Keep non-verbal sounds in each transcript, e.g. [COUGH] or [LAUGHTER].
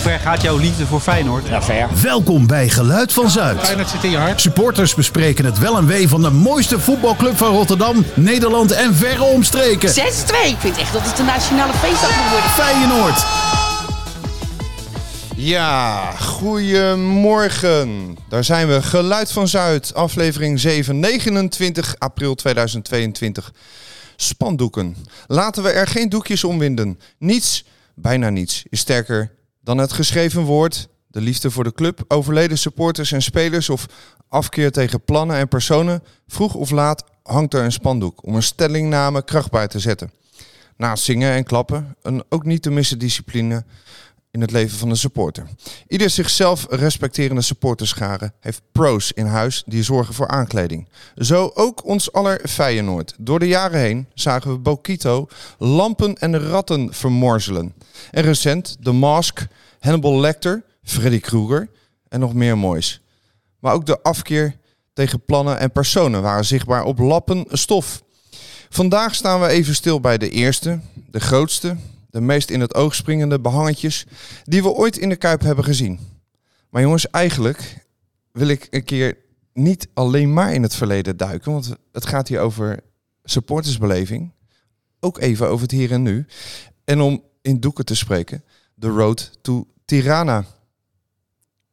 ver gaat jouw liefde voor Feyenoord? Ja, ver. Welkom bij Geluid van Zuid. Feyenoord zit in je hart. Supporters bespreken het wel en wee van de mooiste voetbalclub van Rotterdam, Nederland en verre omstreken. 6-2. Ik vind echt dat het een nationale feestdag moet worden. Feyenoord. Ja, goedemorgen. Daar zijn we. Geluid van Zuid, aflevering 7, 29 april 2022. Spandoeken. Laten we er geen doekjes omwinden. Niets, bijna niets, is sterker dan het geschreven woord. De liefde voor de club, overleden supporters en spelers of afkeer tegen plannen en personen. Vroeg of laat hangt er een spandoek om een stellingname krachtbaar te zetten. Naast zingen en klappen, een ook niet te missen discipline in het leven van de supporter. Ieder zichzelf respecterende supporterschare heeft pro's in huis die zorgen voor aankleding. Zo ook ons aller Feyenoord. Door de jaren heen zagen we Bokito lampen en ratten vermorzelen. En recent The Mask, Hannibal Lecter, Freddy Krueger en nog meer moois. Maar ook de afkeer tegen plannen en personen waren zichtbaar op lappen stof. Vandaag staan we even stil bij de eerste, de grootste, de meest in het oog springende behangetjes die we ooit in de Kuip hebben gezien. Maar jongens, eigenlijk wil ik een keer niet alleen maar in het verleden duiken, want het gaat hier over supportersbeleving. Ook even over het hier en nu. En om in doeken te spreken, The Road to Tirana.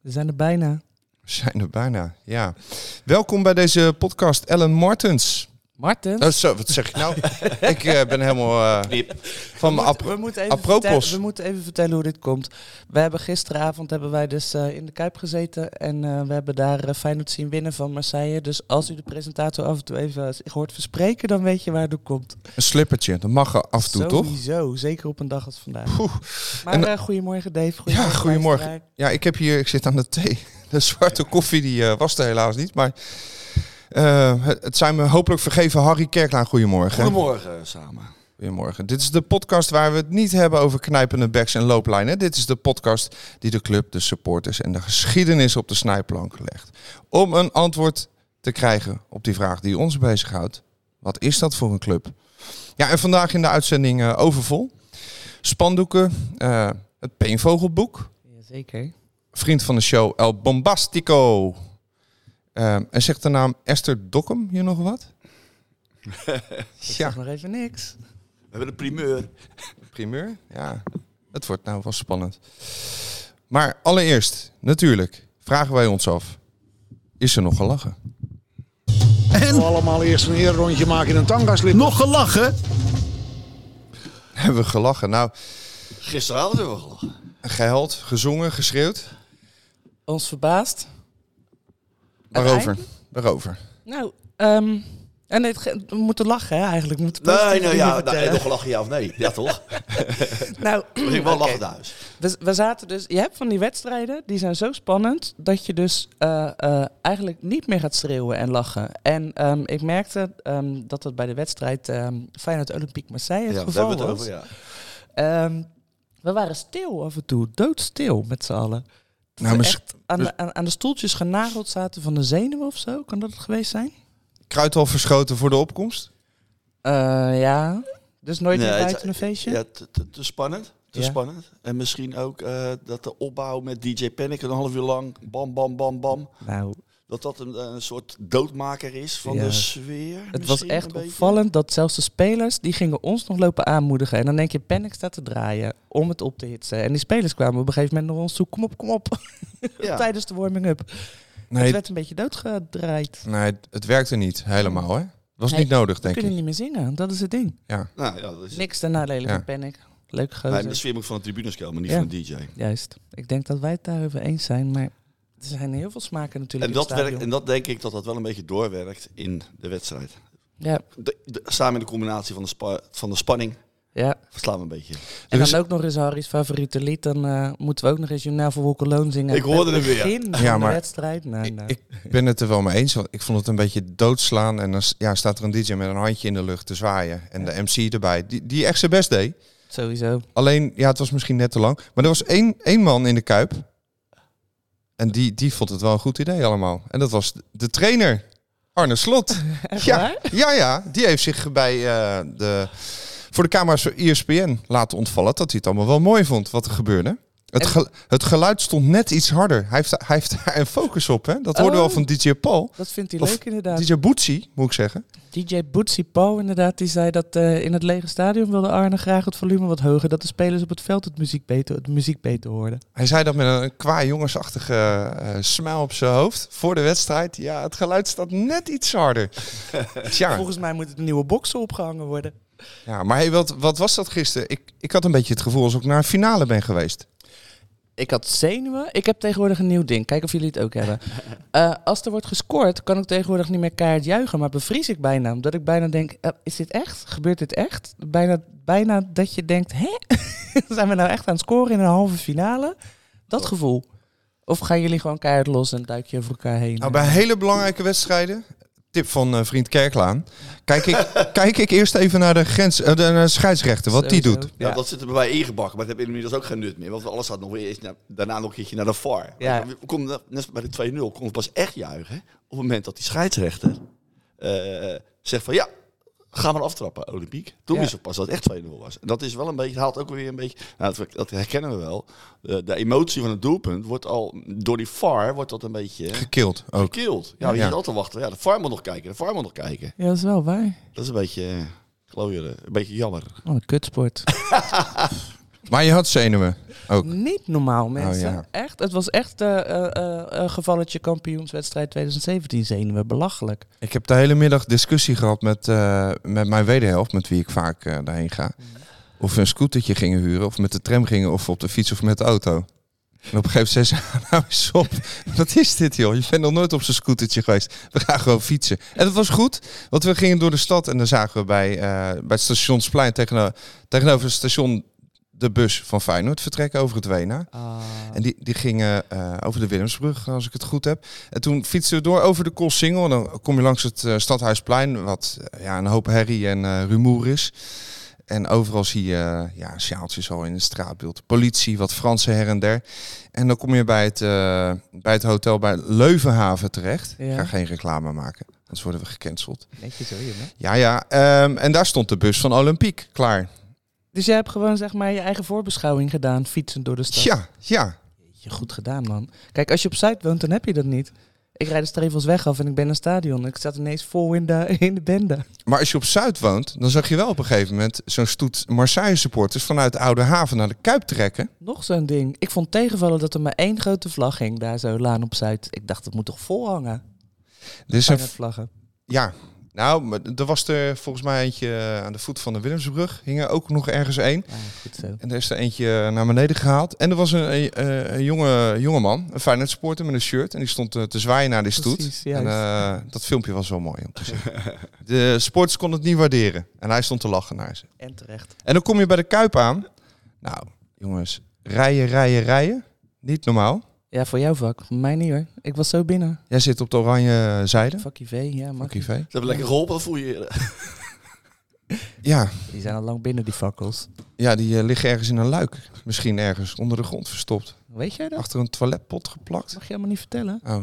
We zijn er bijna. We zijn er bijna, ja. Welkom bij deze podcast, Ellen Martens. Martin? Oh, zo, wat zeg ik nou? [LAUGHS] ik eh, ben helemaal eh, van mijn apro- we, moeten even apropos. vertellen, we moeten even vertellen hoe dit komt. We hebben gisteravond hebben wij dus eh, in de Kuip gezeten en eh, we hebben daar uh, Feyenoord zien winnen van Marseille. Dus als u de presentator af en toe even hoort verspreken, dan weet je waar het komt. Een slippertje, dat mag er af en toe, toch? Sowieso, zeker op een dag als vandaag. Poeh. Maar En, eh, goedemorgen Dave. Goedemorgen, Ja, goedemorgen. Ja, ik heb hier, ik zit aan de thee. [LAUGHS] De zwarte koffie die eh, was er helaas niet, maar het, het zijn me hopelijk vergeven Harry Kerklaan. Goedemorgen. Goedemorgen samen. Goedemorgen. Dit is de podcast waar we het niet hebben over knijpende backs en looplijnen. Dit is de podcast die de club, de supporters en de geschiedenis op de snijplank legt. Om een antwoord te krijgen op die vraag die ons bezighoudt. Wat is dat voor een club? Ja, en vandaag in de uitzending eh, overvol. Spandoeken, eh, het Peenvogelboek, Jazeker. vriend van de show El Bombastico. Eh, en zegt de naam Esther Dokkum hier nog wat? [LAUGHS] Ja. nog even niks. We hebben een primeur. primeur. Ja, het wordt nou wel spannend. Maar allereerst, natuurlijk, vragen wij ons af. Is er nog gelachen? En allemaal eerst een eerrondje maken in een tangaslip. nog gelachen? Hebben we gelachen? Nou, Gisteravond hebben we gelachen. gehuild, gezongen, geschreeuwd. Ons verbaasd. Waarover? Waarover? Nou, ehm, en het, we moeten lachen hè, eigenlijk. Moeten Nee, positieve nee, dingen ja, nou, nog gelachen ja of nee? Ja [LAUGHS] toch? nou, We wel lachen thuis. We, we zaten dus, je hebt van die wedstrijden, die zijn zo spannend dat je dus eh, eh, eigenlijk niet meer gaat schreeuwen en lachen. En ehm, ik merkte ehm, dat het bij de wedstrijd ehm Feyenoord Olympique Marseille het Ja, daar geval hebben we het was. over, ja. Ehm, we waren stil af en toe, doodstil met z'n allen. Nou, echt aan, de, aan, aan de stoeltjes genageld zaten van de zenuwen of zo. Kan dat het geweest zijn? Kruid al verschoten voor de opkomst? Eh, ja, dus nooit Nee, meer het- buiten een feestje? Ja, te, te, te spannend. Te Ja. spannend. En misschien ook eh, dat de opbouw met DJ Panic een half uur lang, bam, bam, bam, bam. Nou, Dat dat een, een soort doodmaker is van Ja. de sfeer. Het was echt beetje. opvallend dat zelfs de spelers, die gingen ons nog lopen aanmoedigen. En dan denk je, Panic staat te draaien om het op te hitsen. En die spelers kwamen op een gegeven moment naar ons toe, kom op, kom op, [LAUGHS] Ja. tijdens de warming-up. Het Nee, werd een beetje doodgedraaid. nee, het werkte niet helemaal, hè? Was Nee, niet nodig, We denk kunnen ik. niet meer zingen, dat is het ding. Nou, ja, dat is Niks ten nadele Ja. van Panic. Leuk Nee, gozer. de sfeer moet van de tribuneskel, maar niet Ja. van de DJ. Juist. Ik denk dat wij het daarover eens zijn, maar er zijn heel veel smaken natuurlijk En in dat, het werkt, en dat denk ik dat dat wel een beetje doorwerkt in de wedstrijd. Ja, De, de- samen in de combinatie van de, spa- van de spanning ja. verslaan we een beetje. En dan ook nog eens Harry's favoriete lied. Dan eh, moeten we ook nog eens You Never Walk Alone zingen. Ik hoorde het weer. Ja, de maar wedstrijd. Nou, Ik, nou. ik ben het er wel mee eens, want ik vond het een beetje doodslaan. En dan ja, staat er een DJ met een handje in de lucht te zwaaien. En de MC erbij, die, die echt zijn best deed. Sowieso. Alleen, ja, het was misschien net te lang. Maar er was één, één man in de Kuip. En die, die vond het wel een goed idee allemaal. En dat was de trainer, Arne Slot. [LAUGHS] Echt ja, waar? ja, ja, die heeft zich bij eh, de, voor de camera's van ESPN laten ontvallen dat hij het allemaal wel mooi vond wat er gebeurde. Het, En- gel- het geluid stond net iets harder. Hij heeft, hij heeft daar een focus op, hè? Dat hoorden we al Oh. van DJ Paul. Dat vindt hij Of leuk inderdaad. DJ Boetsie, moet ik zeggen. DJ Bootsy Paul inderdaad, die zei dat eh, in het lege stadion wilde Arne graag het volume wat hoger. Dat de spelers op het veld het muziek beter, het muziek beter hoorden. Hij zei dat met een qua jongensachtige eh smile op zijn hoofd voor de wedstrijd. Ja, het geluid staat net iets harder. [LAUGHS] Tja, Volgens mij moet het nieuwe boxen opgehangen worden. ja, maar hey, wat, wat was dat gisteren? Ik, ik had een beetje het gevoel alsof ik naar een finale ben geweest. Ik had zenuwen. Ik heb tegenwoordig een nieuw ding. Kijk of jullie het ook hebben. Eh, als er wordt gescoord, kan ik tegenwoordig niet meer keihard juichen. Maar bevries ik bijna. Omdat ik bijna denk, eh, is dit echt? Gebeurt dit echt? Bijna, bijna dat je denkt, hè? [LAUGHS] Zijn we nou echt aan het scoren in een halve finale? Dat gevoel. Of gaan jullie gewoon keihard los en duik je over elkaar heen? Nou, bij hele belangrijke wedstrijden, tip van eh, vriend Kerklaan, kijk ik, [LAUGHS] kijk ik eerst even naar de, grens, eh, de, scheidsrechter, wat die doet. Ja, Ja. dat zit er bij mij ingebakken, maar dat heb inmiddels ook geen nut meer. Want alles gaat nog weer eens naar- daarna nog een keertje naar de VAR. Ja. We konden net bij de 2-0 konden we pas echt juichen op het moment dat die scheidsrechter eh, zegt van ja, ga maar aftrappen, Olympiek. Toen Ja. wist ik pas dat het echt 2-0 was. En dat is wel een beetje, haalt ook weer een beetje, nou, dat, dat herkennen we wel. De, de emotie van het doelpunt wordt al, door die VAR wordt dat een beetje Gekild ook. gekild. Ja, je Ja. zit altijd te wachten. Ja, de VAR moet nog kijken, de VAR moet nog kijken. Ja, dat is wel waar. Dat is een beetje, eh, klooieren, een beetje jammer. Oh, een kutsport. [LAUGHS] Maar je had zenuwen ook. Niet normaal, mensen. Oh, ja. Echt. Het was echt eh eh, eh, een gevalletje kampioenswedstrijd 2017 zenuwen. Belachelijk. Ik heb de hele middag discussie gehad met, met mijn wederhelft, met wie ik vaak daarheen ga. Of we een scootertje gingen huren, of met de tram gingen, of op de fiets of met de auto. En op een gegeven moment zei ze, [LAUGHS] nou eens op, wat is dit joh? Je bent nog nooit op zo'n scootertje geweest. We gaan gewoon fietsen. En dat was goed, want we gingen door de stad en dan zagen we bij, bij het stationsplein tegenover, tegenover het station de bus van Feyenoord vertrekken over het Wena. En die, die gingen eh, over de Willemsbrug, als ik het goed heb. En toen fietsten we door over de Koolsingel. En dan kom je langs het eh, Stadhuisplein, wat eh, ja, een hoop herrie en rumoer is. En overal zie je ja, sjaaltjes al in het straatbeeld. Politie, wat Fransen her en der. En dan kom je bij het, bij het hotel bij Leuvenhaven terecht. Ja. Ik ga geen reclame maken, anders worden we gecanceld. Netjes hoor, jongen. Ja, ja. ehm, en daar stond de bus van Olympiek klaar. Dus jij hebt gewoon zeg maar je eigen voorbeschouwing gedaan, fietsend door de stad. Ja, ja. Je goed gedaan, man. Kijk, als je op Zuid woont, dan heb je dat niet. Ik rijd de Strevelsweg af en ik ben een stadion. Ik zat ineens vol in de, [LAUGHS] in de bende. Maar als je op Zuid woont, dan zag je wel op een gegeven moment zo'n stoet Marseille supporters vanuit de Oude Haven naar de Kuip trekken. Nog zo'n ding. Ik vond tegenvallen dat er maar één grote vlag hing daar zo, Laan op Zuid. Ik dacht, dat moet toch vol hangen? Dus een, vlaggen. ja, nou, er was er volgens mij eentje eh, aan de voet van de Willemsbrug. Hing er ook nog ergens één. Goed zo. En er is er eentje naar beneden gehaald. En er was een, een, eh, een jonge, jonge man, een Feyenoord supporter met een shirt. En die stond eh, te zwaaien naar die stoet. En eh, dat filmpje was wel mooi om te zien. [LAUGHS] de sporters konden het niet waarderen. En hij stond te lachen naar ze. En terecht. En dan kom je bij de Kuip aan. Nou, jongens, rijden, rijden, rijden. Niet normaal. Ja, voor jouw vak. Voor mij niet hoor. Ik was zo binnen. Jij zit op de oranje zijde. Fuck IV, ja, mag. V. Ze hebben lekker geholpen, dat voel je. Ja, Die zijn al lang binnen, die fakkels. ja, die eh, liggen ergens in een luik. Misschien ergens onder de grond verstopt. Weet jij dat? Achter een toiletpot geplakt. mag je helemaal niet vertellen. Oh.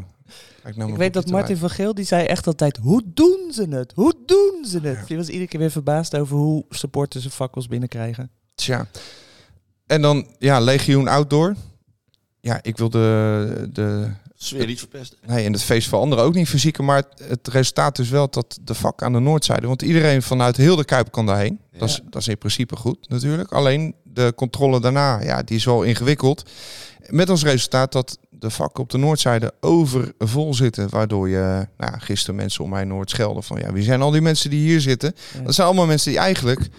Nou Ik weet dat Martin van Geel, die zei echt altijd, hoe doen ze het? Hoe doen ze het? Die was iedere keer weer verbaasd over hoe supporters hun fakkels binnenkrijgen. Tja. En dan, ja, Legioen Outdoor. Ja, ik wil de, de, Sfeer niet verpesten. nee, en het feest voor anderen ook niet verzieken. Maar het, het resultaat is wel dat de vak aan de noordzijde. Want iedereen vanuit heel de Kuip kan daarheen. Dat, is, dat is in principe goed natuurlijk. Alleen de controle daarna, ja, die is wel ingewikkeld. Met als resultaat dat de vakken op de noordzijde overvol zitten. Waardoor je, nou, gisteren mensen om mij Noord schelden van... ja, wie zijn al die mensen die hier zitten? Ja. Dat zijn allemaal mensen die eigenlijk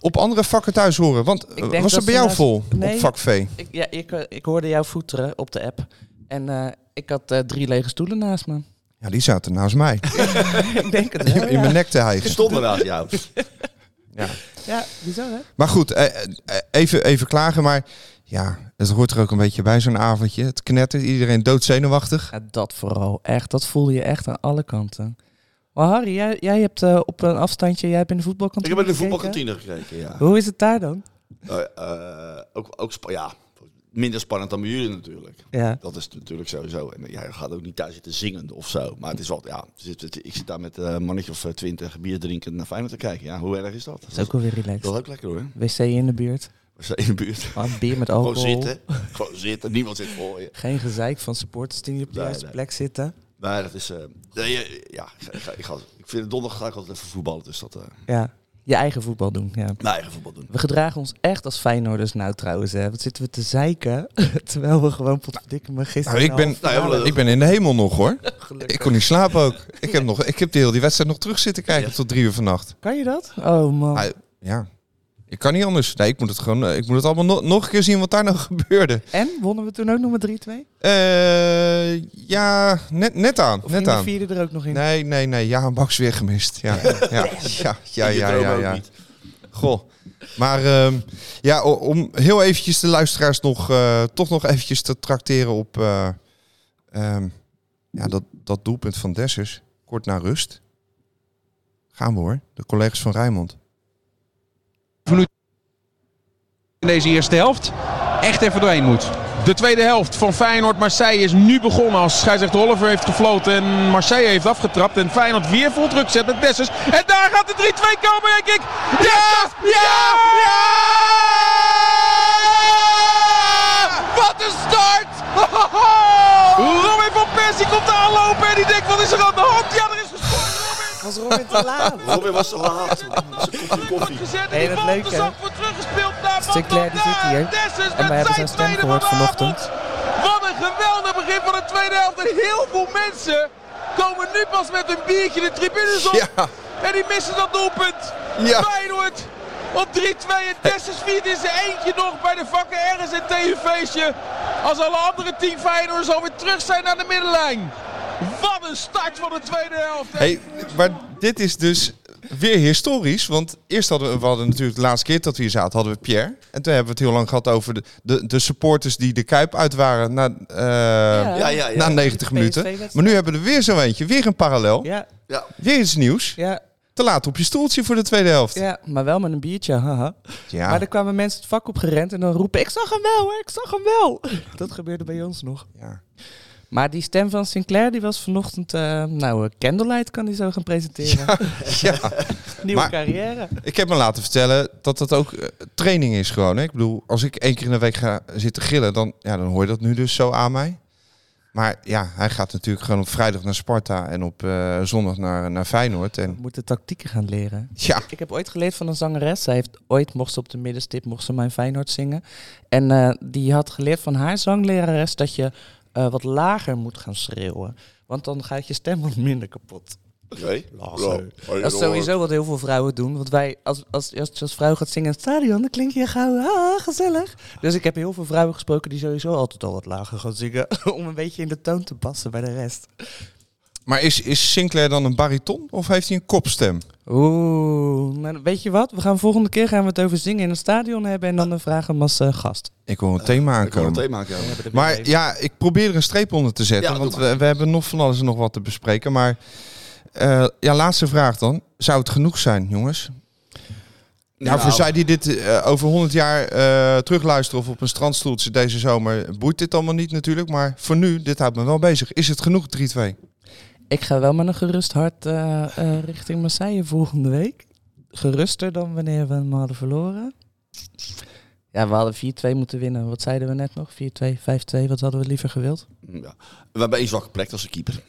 op andere vakken thuis horen. Want Ik eh, was dat het bij jou vol Nee. op vak V? Ik, ja, ik, eh, ik hoorde jou voeteren op de app. En eh, ik had eh, drie lege stoelen naast me. Ja, die zaten naast mij. [LAUGHS] ik denk het in, wel, in ja. mijn nek te hijgen. stond er naast jou. [LAUGHS] Ja. Ja, bizar hè? Maar goed, even, even klagen. Maar ja, het hoort er ook een beetje bij zo'n avondje. Het knettert, iedereen doodzenuwachtig. Ja, dat vooral. Echt, dat voel je echt aan alle kanten. Maar Harry, jij, jij hebt eh, op een afstandje, jij hebt in de Ik voetbalkantine heb in de voetbalkantine gekeken, ja. Hoe is het daar dan? Eh, eh, ook, ook ja, minder spannend dan bij jullie natuurlijk. Ja. Dat is natuurlijk sowieso. En ja, je gaat ook niet thuis zitten zingen of zo. Maar het is wel, ja, zit- ik zit daar met een mannetje of twintig bier drinken naar Feyenoord te kijken. Ja, hoe erg is dat? Dat is ook wel weer Dat relaxed. is ook lekker hoor. WC in de buurt. Zijn in de buurt. Oh, een bier met Gewoon alcohol. zitten. Gewoon zitten. Niemand zit voor je. Geen gezeik van supporters die niet op de Nee, juiste nee. plek zitten. Nee, dat is... eh, nee, ja, ik, ga- ik, ga- ik, vind het donderdag ga ik altijd even voetballen. Dus dat... eh Ja, je eigen voetbal doen. Ja. mijn eigen voetbal doen. We gedragen ons echt als Feyenoorders nou trouwens. Hè. Wat zitten we te zeiken? [LAUGHS] Terwijl we gewoon potverdikke me gisteren... Nou, ik, ben, in de halve Nou, ja, ik ben in de hemel nog hoor. Gelukkig. Ik kon niet slapen ook. Ik heb, nog, ik heb de hele die wedstrijd nog terug zitten kijken Ja. tot drie uur vannacht. Kan je dat? Oh man. Ah, ja, ik kan niet anders. Nee, ik moet het gewoon. eh, Ik moet het allemaal no- nog een keer zien wat daar nou [LAUGHS] gebeurde. En wonnen we toen ook nog met 3-2? Eh, ja, net, net aan. Of net aan. vierde er ook nog in? Nee, nee, nee. Ja, Max weer gemist. Ja, ja, ja, ja, [LAUGHS] ja, ja. ook ja. niet. Goh. Maar ehm, ja, om heel eventjes de luisteraars nog, eh, toch nog eventjes te trakteren op eh, ehm, ja, dat, dat doelpunt van Dessers. Kort na rust. Gaan we hoor. De collega's van Rijnmond. In deze eerste helft echt even doorheen moet. De tweede helft van Feyenoord-Marseille is nu begonnen als scheidsrechter Oliver heeft gefloten en Marseille heeft afgetrapt. En Feyenoord weer vol druk zet met Dessers. En daar gaat de 3-2 komen denk ik. Ja! Ja! Ja! Wat een start! Robin van Persie komt aanlopen en die denkt wat is er aan de hand? Ja, er is! Was Robin te laat? [LAUGHS] Robin was te laat. Zijn kopje koffie. Gezet Nee, en de dat leuk, hè? zak wordt teruggespeeld naar Sinclair, die zit hier. En we met hebben zijn stem tweede gehoord van de vanochtend. avond. Wat een geweldig begin van de tweede helft. En heel veel mensen komen nu pas met een biertje de tribunes op. Ja. En die missen dat doelpunt. Ja. Feyenoord op 3-2 en Dessers viert in zijn eentje nog bij de vakken ergens een theefeestje. Als alle andere tien Feyenoorders alweer terug zijn naar de middenlijn. Wat een start van de tweede helft. hè. Hey, maar dit is dus weer historisch. Want eerst hadden we, we hadden natuurlijk de laatste keer dat we hier zaten, hadden we Pierre. En toen hebben we het heel lang gehad over de, de, de supporters die de Kuip uit waren na, eh, Ja, ja, ja. na 90 minuten. Maar nu hebben we er weer zo eentje. Weer een parallel. Ja, Ja. Weer iets nieuws. ja, Te laat op je stoeltje voor de tweede helft. ja, maar wel met een biertje. Haha. Ja. Maar er kwamen mensen het vak op gerend en dan roepen: Ik zag hem wel hoor, ik zag hem wel. [LAUGHS] Dat gebeurde bij ons nog. Ja. Maar die stem van Sinclair die was vanochtend, eh, nou, eh, Candlelight kan hij zo gaan presenteren. ja. [LAUGHS] Nieuwe Maar- carrière. Ik heb me laten vertellen dat dat ook eh, training is gewoon. Hè? Ik bedoel, als ik één keer in de week ga zitten gillen, dan, ja, dan hoor je dat nu dus zo aan mij. Maar ja, hij gaat natuurlijk gewoon op vrijdag naar Sparta en op zondag naar, naar Feyenoord. We En moeten tactieken gaan leren. ja, Ik heb ooit geleerd van een zangeres. Zij heeft ooit, mocht ze op de middenstip, mocht ze mijn Feyenoord zingen. En die had geleerd van haar zanglerares dat je eh, wat lager moet gaan schreeuwen. Want dan gaat je stem wat minder kapot. Oké. Dat is sowieso wat heel veel vrouwen doen. Want wij, als, als, als vrouw gaat zingen in het stadion, dan klink je gauw ah, gezellig. Dus ik heb heel veel vrouwen gesproken die sowieso altijd al wat lager gaan zingen. [LAUGHS] om een beetje in de toon te passen bij de rest. Maar is, is Sinclair dan een bariton of heeft hij een kopstem? Oeh, maar weet je wat? We gaan volgende keer gaan we het over zingen in een stadion hebben en dan een als eh, gast. Ik wil een thema Ik wil aankomen. een thema maken. Maar ja, ik probeer er een streep onder te zetten, Ja, want doe maar. we, we hebben nog van alles en nog wat te bespreken. Maar eh, ja, laatste vraag dan. Zou het genoeg zijn, jongens? Nou, voor zij die dit eh, over 100 jaar eh, terugluisteren of op een strandstoeltje deze zomer, boeit dit allemaal niet natuurlijk. Maar voor nu, dit houdt me wel bezig. Is het genoeg 3-2? Ik ga wel met een gerust hart eh, eh, richting Marseille volgende week. Geruster dan wanneer we hem hadden verloren. Ja, we hadden 4-2 moeten winnen. Wat zeiden we net nog? 4-2, 5-2. Wat hadden we liever gewild? Ja. We hebben één zwakke plek, is de keeper.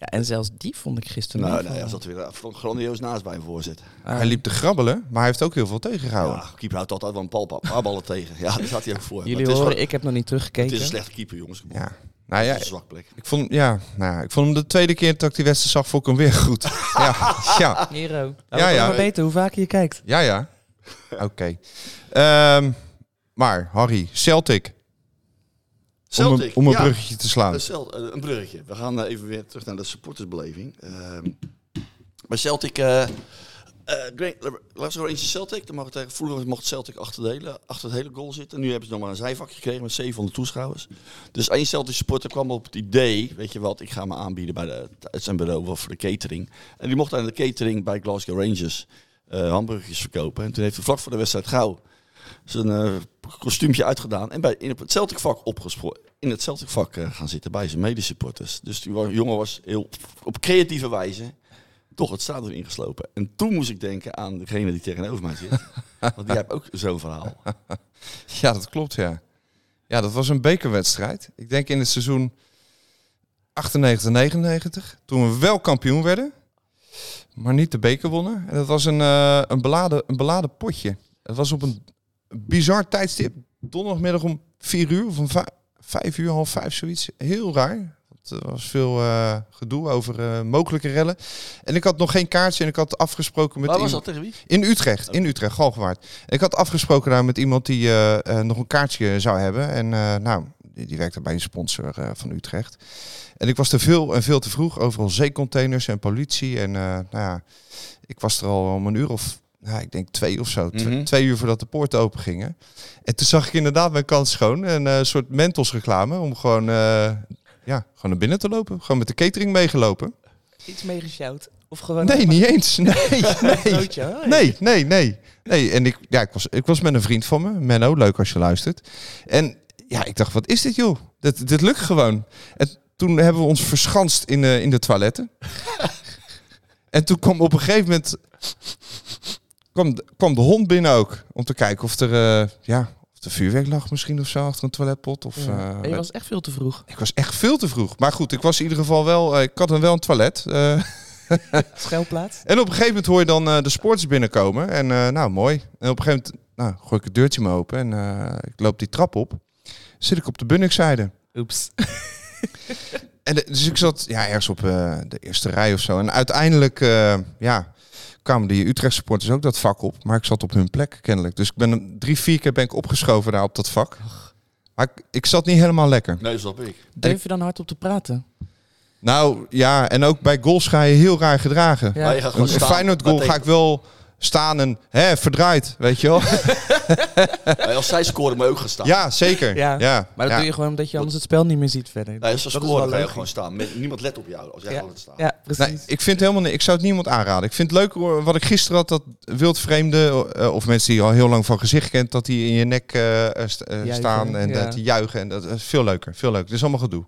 Ja, en zelfs die vond ik gisteren Nou, nee, wel. als dat weer grandioos naast bij een voorzet. Ah, Hij liep te grabbelen, maar hij heeft ook heel veel tegengehouden. Ja, keeper houdt altijd wel een pal- paar ballen tegen. Ja, daar staat hij ook voor. Maar Jullie het is horen, gewoon- ik heb nog niet Het teruggekeken. is een slechte keeper, jongens. Ja. Nou ja, Het is een zwak plek. ik vond, ja, nou, ja, ik vond hem de tweede keer dat ik die wedstrijd zag, vond ik hem weer goed. [LAUGHS] ja, ja, Nero. Ja, Ja, ja. ja. maar beter hoe vaker je kijkt. ja, ja. Oké. Ehm, maar, Harry, Celtic. Celtic, om een, om een ja. bruggetje te slaan. Een, Cel- eh, een bruggetje. We gaan eh, even weer terug naar de supportersbeleving. Ehm bij Celtic... eh Green- Glasgow Rangers Celtic, dan mag het, vroeger mocht Celtic achter, de hele, achter het hele goal zitten. Nu hebben ze nog maar een zijvak gekregen met 700 toeschouwers. Dus één Celtic supporter kwam op het idee, weet je wat, ik ga me aanbieden bij de, uit zijn bureau voor de catering. En die mocht aan de catering bij Glasgow Rangers eh hamburgertjes verkopen. En toen heeft hij vlak voor de wedstrijd gauw zijn eh, kostuumtje uitgedaan en bij, in het Celtic vak opgesprongen. In het Celtic vak eh, gaan zitten bij zijn medesupporters. Dus die jongen was heel op creatieve wijze toch het stadion ingeslopen. En toen moest ik denken aan degene die tegenover mij zit. [LAUGHS] Want die heeft ook zo'n verhaal. Ja, dat klopt, ja. Ja, dat was een bekerwedstrijd. Ik denk in het seizoen 98, 99. Toen we wel kampioen werden, maar niet de beker wonnen. En dat was een, eh, een, beladen, een beladen potje. Het was op een bizar tijdstip. Donderdagmiddag om vier uur of om vijf, uur, half vijf, zoiets. Heel raar. Er was veel eh, gedoe over eh, mogelijke rellen. En ik had nog geen kaartje en ik had afgesproken met Waar was dat tegen wie? in Utrecht, in Utrecht, Galgenwaard. Ik had afgesproken daar met iemand die eh, nog een kaartje zou hebben. En nou, die, die werkte bij een sponsor van Utrecht. En ik was te veel en veel te vroeg. Overal zeecontainers en politie. En nou ja, ik was er al om een uur of, nou, ik denk twee of zo. Mhm. Twee uur voordat de poorten open gingen. En toen zag ik inderdaad mijn kans schoon. Een eh, soort Mentos reclame om gewoon, eh, ja, gewoon naar binnen te lopen. Gewoon met de catering meegelopen. Iets meegesjouwd. Of gewoon... Nee, niet eens. Nee, [LAUGHS] nee. Hoi. Nee, nee, nee. nee. En ik, ja, ik, was, ik was met een vriend van me, Menno, leuk als je luistert. En ja, ik dacht, wat is dit joh? Dit, dit lukt gewoon. En toen hebben we ons verschanst in, de in de toiletten. [LAUGHS] en toen kwam op een gegeven moment kwam, de- kwam de hond binnen ook. Om te kijken of er, eh, ja, of er vuurwerk lag misschien of zo achter een toiletpot. Of, Ja. eh, je was echt veel te vroeg. Ik was echt veel te vroeg. Maar goed, ik was in ieder geval wel, eh, ik had dan wel een toilet. [LAUGHS] Schuilplaats. en op een gegeven moment hoor je dan de sporters binnenkomen. En nou, mooi. En op een gegeven moment nou, gooi ik het deurtje maar open. En ik loop die trap op. Zit ik op de Bunnikzijde. Oeps. [LAUGHS] En de- dus ik zat ja, ergens op de eerste rij of zo. En uiteindelijk ja, kwamen die Utrecht supporters ook dat vak op. Maar ik zat op hun plek kennelijk. Dus ik ben drie, vier keer ben ik opgeschoven daar op dat vak. Maar ik, ik zat niet helemaal lekker. Nee, dat snap ik. Durf je dan hard op te praten? Nou ja, en ook bij goals ga je heel raar gedragen. Ja. Je gaat gewoon Een staan. Feyenoord goal ga ik wel staan en hè, verdraaid, weet je wel. [LAUGHS] Als zij scoren, moet je ook gaan staan. Ja, zeker. Ja. Ja. Maar dat ja. doe je gewoon omdat je anders het spel niet meer ziet verder. Nee, als ze scoren, ga je gewoon staan. Met- Niemand let op jou als jij Ja. gewoon staat. Ja, precies. Nee, ik vind helemaal niet. Ik zou het niemand aanraden. Ik vind het leuk wat ik gisteren had, dat wildvreemden eh, of mensen die je al heel lang van gezicht kent, dat die in je nek eh, eh, st- Juichen, staan en ja. dat die juichen. En dat is veel leuker. Veel leuker. Het is allemaal gedoe.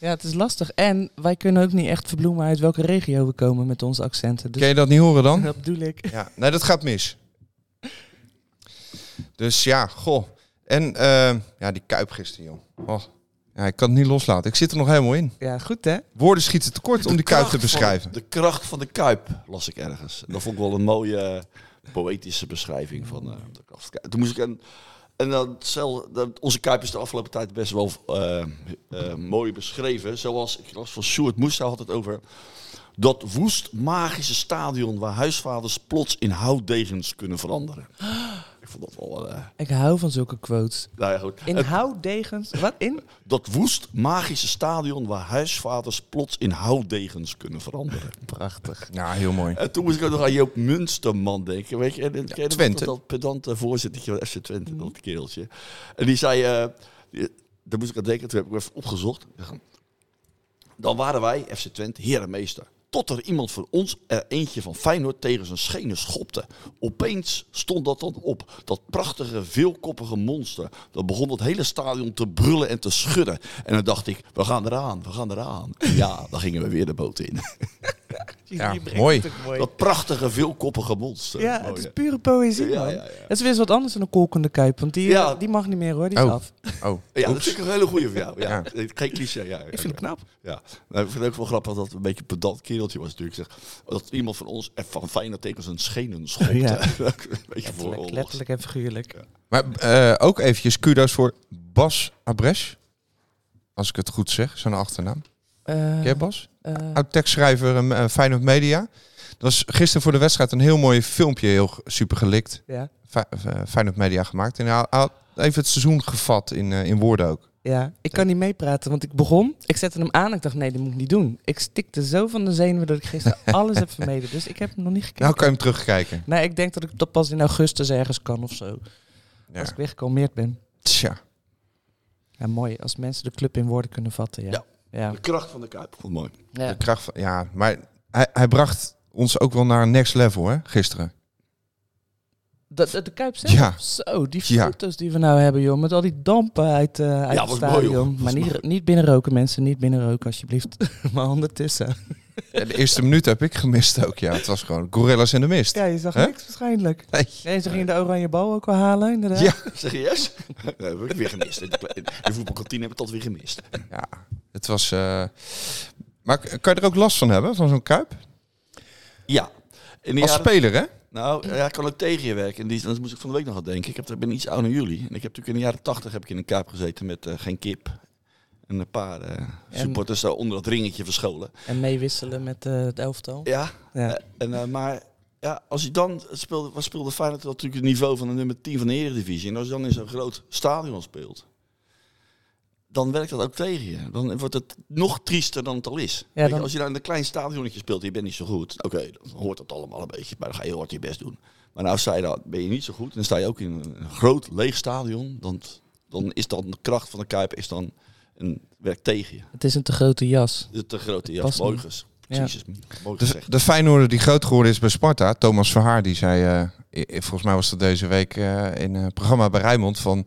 Ja, het is lastig. En wij kunnen ook niet echt verbloemen uit welke regio we komen met onze accenten. Dus Kun je dat niet horen dan? [LAUGHS] dat bedoel ik. Ja, nee, dat gaat mis. Dus ja, goh. En eh, ja, die kuip gisteren, joh. Oh. Ja, ik kan het niet loslaten. Ik zit er nog helemaal in. Ja, goed hè? Woorden schieten tekort om die kuip te van- beschrijven. de kracht van de Kuip las ik ergens. En dat vond ik wel een mooie eh, poëtische beschrijving van eh, de kracht van de Kuip. Toen moest ik een... En dan zelf, onze Kuip is de afgelopen tijd best wel eh, mooi beschreven. Zoals, ik las van Sjoerd Moesta had het over... Dat woest magische stadion waar huisvaders plots in houtdegens kunnen veranderen. [GASPS] Ik vond dat wel... eh Ik hou van zulke quotes. nou ja, goed. In Het- houtdegens. Wat? In? [LAUGHS] dat woest magische stadion waar huisvaders plots in houtdegens kunnen veranderen. [LAUGHS] Prachtig. Ja, heel mooi. En toen moest ik ook nog aan Joop Munsterman denken. Weet je, en, Twente. Dat, dat pedante voorzittertje van FC Twente, dat kereltje. En die zei, eh, die- daar moest ik aan denken, toen heb ik even opgezocht. Dan waren wij, FC Twente, herenmeester. Tot er iemand van ons er eentje van Feyenoord tegen zijn schenen schopte. Opeens stond dat dan op. Dat prachtige, veelkoppige monster. Dat begon het hele stadion te brullen en te schudden. En dan dacht ik, we gaan eraan, we gaan eraan. En ja, dan gingen we weer de boot in. [LAUGHS] [LAUGHS] Ja, mooi. Dat prachtige, veelkoppige monster. Ja, Mooi, het is pure poëzie, man. ja, ja. Het is weer eens wat anders dan een kolkende kuip. Want die, Ja. die mag niet meer, hoor. Die is Oh. af. Oh, Ja, dat oeps. ik een hele goeie voor jou. Ja. Ja. Geen cliché. Ja, Ik vind het knap. Ja. Nou, ik vind het ook wel grappig dat het een beetje een pedant kereltje was natuurlijk. Zeg, dat iemand van ons van Feyenoord tegen zijn schenen schopte. Ja. [LAUGHS] een beetje voor Letterlijk, letterlijk en figuurlijk. Maar eh, ook eventjes kudos voor Bas Abresch. Als ik het goed zeg, zijn achternaam. Eh, Ken Bas? eh, Oud tekstschrijver en uh, Feyenoord Media. Dat was gisteren voor de wedstrijd een heel mooi filmpje, heel super gelikt. ja. Feyenoord Media gemaakt. En hij had even het seizoen gevat in, in woorden ook. ja, ik kan niet meepraten, want ik begon, ik zette hem aan. Ik dacht, nee, dat moet ik niet doen. Ik stikte zo van de zenuwen dat ik gisteren [LAUGHS] alles heb vermeden. Dus ik heb hem nog niet gekeken. Nou kan je hem terugkijken. Nee, ik denk dat ik dat pas in augustus ergens kan of zo. Ja. Als ik weer gekalmeerd ben. Tja. Ja, mooi. Als mensen de club in woorden kunnen vatten. Ja. Ja. Ja. De kracht van de Kuip. Vond mooi. ja. De kracht van, ja, maar hij, hij bracht ons ook wel naar een next level, hè, gisteren. De, de, de Kuip zelf? Ja. Zo, die Ja. foto's die we nou hebben, joh. Met al die dampen uit, eh uit Ja, het mooi, stadion. maar niet, niet binnenroken, mensen. Niet binnenroken, alsjeblieft. [LAUGHS] maar ondertussen. De eerste minuut heb ik gemist ook, ja. Het was gewoon gorillas in de mist. Ja, je zag niks waarschijnlijk. Nee. Nee, ze gingen de oranje bal ook wel halen, inderdaad. Ja, [LAUGHS] Serieus? Dat heb ik weer gemist. De voetbalkantine heb ik dat weer gemist. ja, het was... eh, Maar kan je er ook last van hebben, van zo'n kuip? Ja. In Als jaren- speler, hè? Nou, ja, ik kan ook tegen je werken. En die, dat moest ik van de week nog aan denken. Ik heb, ik ben iets ouder dan jullie. En ik heb natuurlijk in de jaren tachtig heb ik in een kaap gezeten met eh, geen kip. En een paar eh, supporters daar onder dat ringetje verscholen. En meewisselen met eh, het elftal. Ja, Ja. en, maar ja, als je dan speelde, wat speelde Feyenoord natuurlijk het niveau van de nummer 10 van de Eredivisie. En als je dan in zo'n groot stadion speelt, dan werkt dat ook tegen je. Dan wordt het nog triester dan het al is. Weet je, dan- Als je nou in een klein stadionnetje speelt en je bent niet zo goed, oké, dan hoort dat allemaal een beetje. Maar dan ga je hard je best doen. Maar nou sta je dan, ben je niet zo goed en dan sta je ook in een groot leeg stadion, dan, dan is dan de kracht van de Kuip is dan een, werkt tegen je. Het is een te grote jas. De te grote jas, mooi, ges, Ja. De, de Feyenoorder die groot geworden is bij Sparta, Thomas Verhaar, die zei, eh, volgens mij was dat deze week eh, in een programma bij Rijnmond, van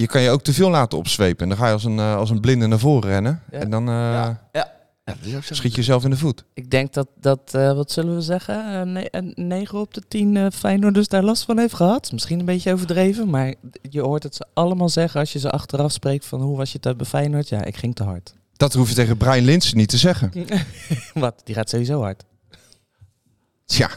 je kan je ook te veel laten opzwepen. En dan ga je als een, eh, als een blinde naar voren rennen. Ja. En dan eh, Ja, ja, dat is ook zo. schiet je jezelf in de voet. Ik denk dat, dat eh, wat zullen we zeggen, eh, ne- een 9 op de 10 eh Feyenoorders daar last van heeft gehad. Misschien een beetje overdreven, maar je hoort het ze allemaal zeggen als je ze achteraf spreekt van hoe was je thuis bij Feyenoord? Ja, ik ging te hard. Dat hoef je tegen Brian Linsen niet te zeggen. [LAUGHS] wat? Die gaat sowieso hard. Tja,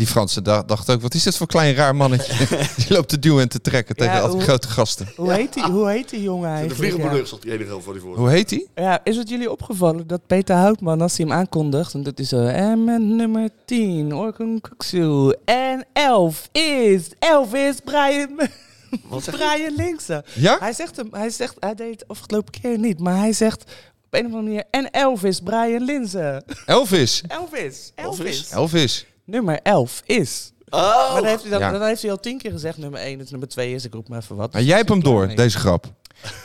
die Fransen da- dachten ook, wat is dit voor klein raar mannetje? [LAUGHS] die loopt te duwen en te trekken tegen Ja, al die grote gasten. Hoe heet die, hoe heet die jongen De eigenlijk? vliegenbouwer Ja. zat die enige voor die voor. Hoe heet hij? Ja, is het jullie opgevallen dat Peter Houtman, als hij hem aankondigt, en dat is zo, en met nummer 10, Orkun Kuksu, en 11 is, 11 is Brian, [LAUGHS] Wat? Brian Linkse. Ja? Hij zegt hem, hij zegt, hij deed het afgelopen keer niet, maar hij zegt op een of andere manier, en 11 is Brian Linse. Elvis. Elvis, Elvis? Elvis. Nummer 11 is. Oh! Maar dan heeft, hij dat, Ja. dan heeft hij al tien keer gezegd, nummer 1 is nummer 2 is, ik roep maar even wat. Maar jij hebt hem door, deze grap.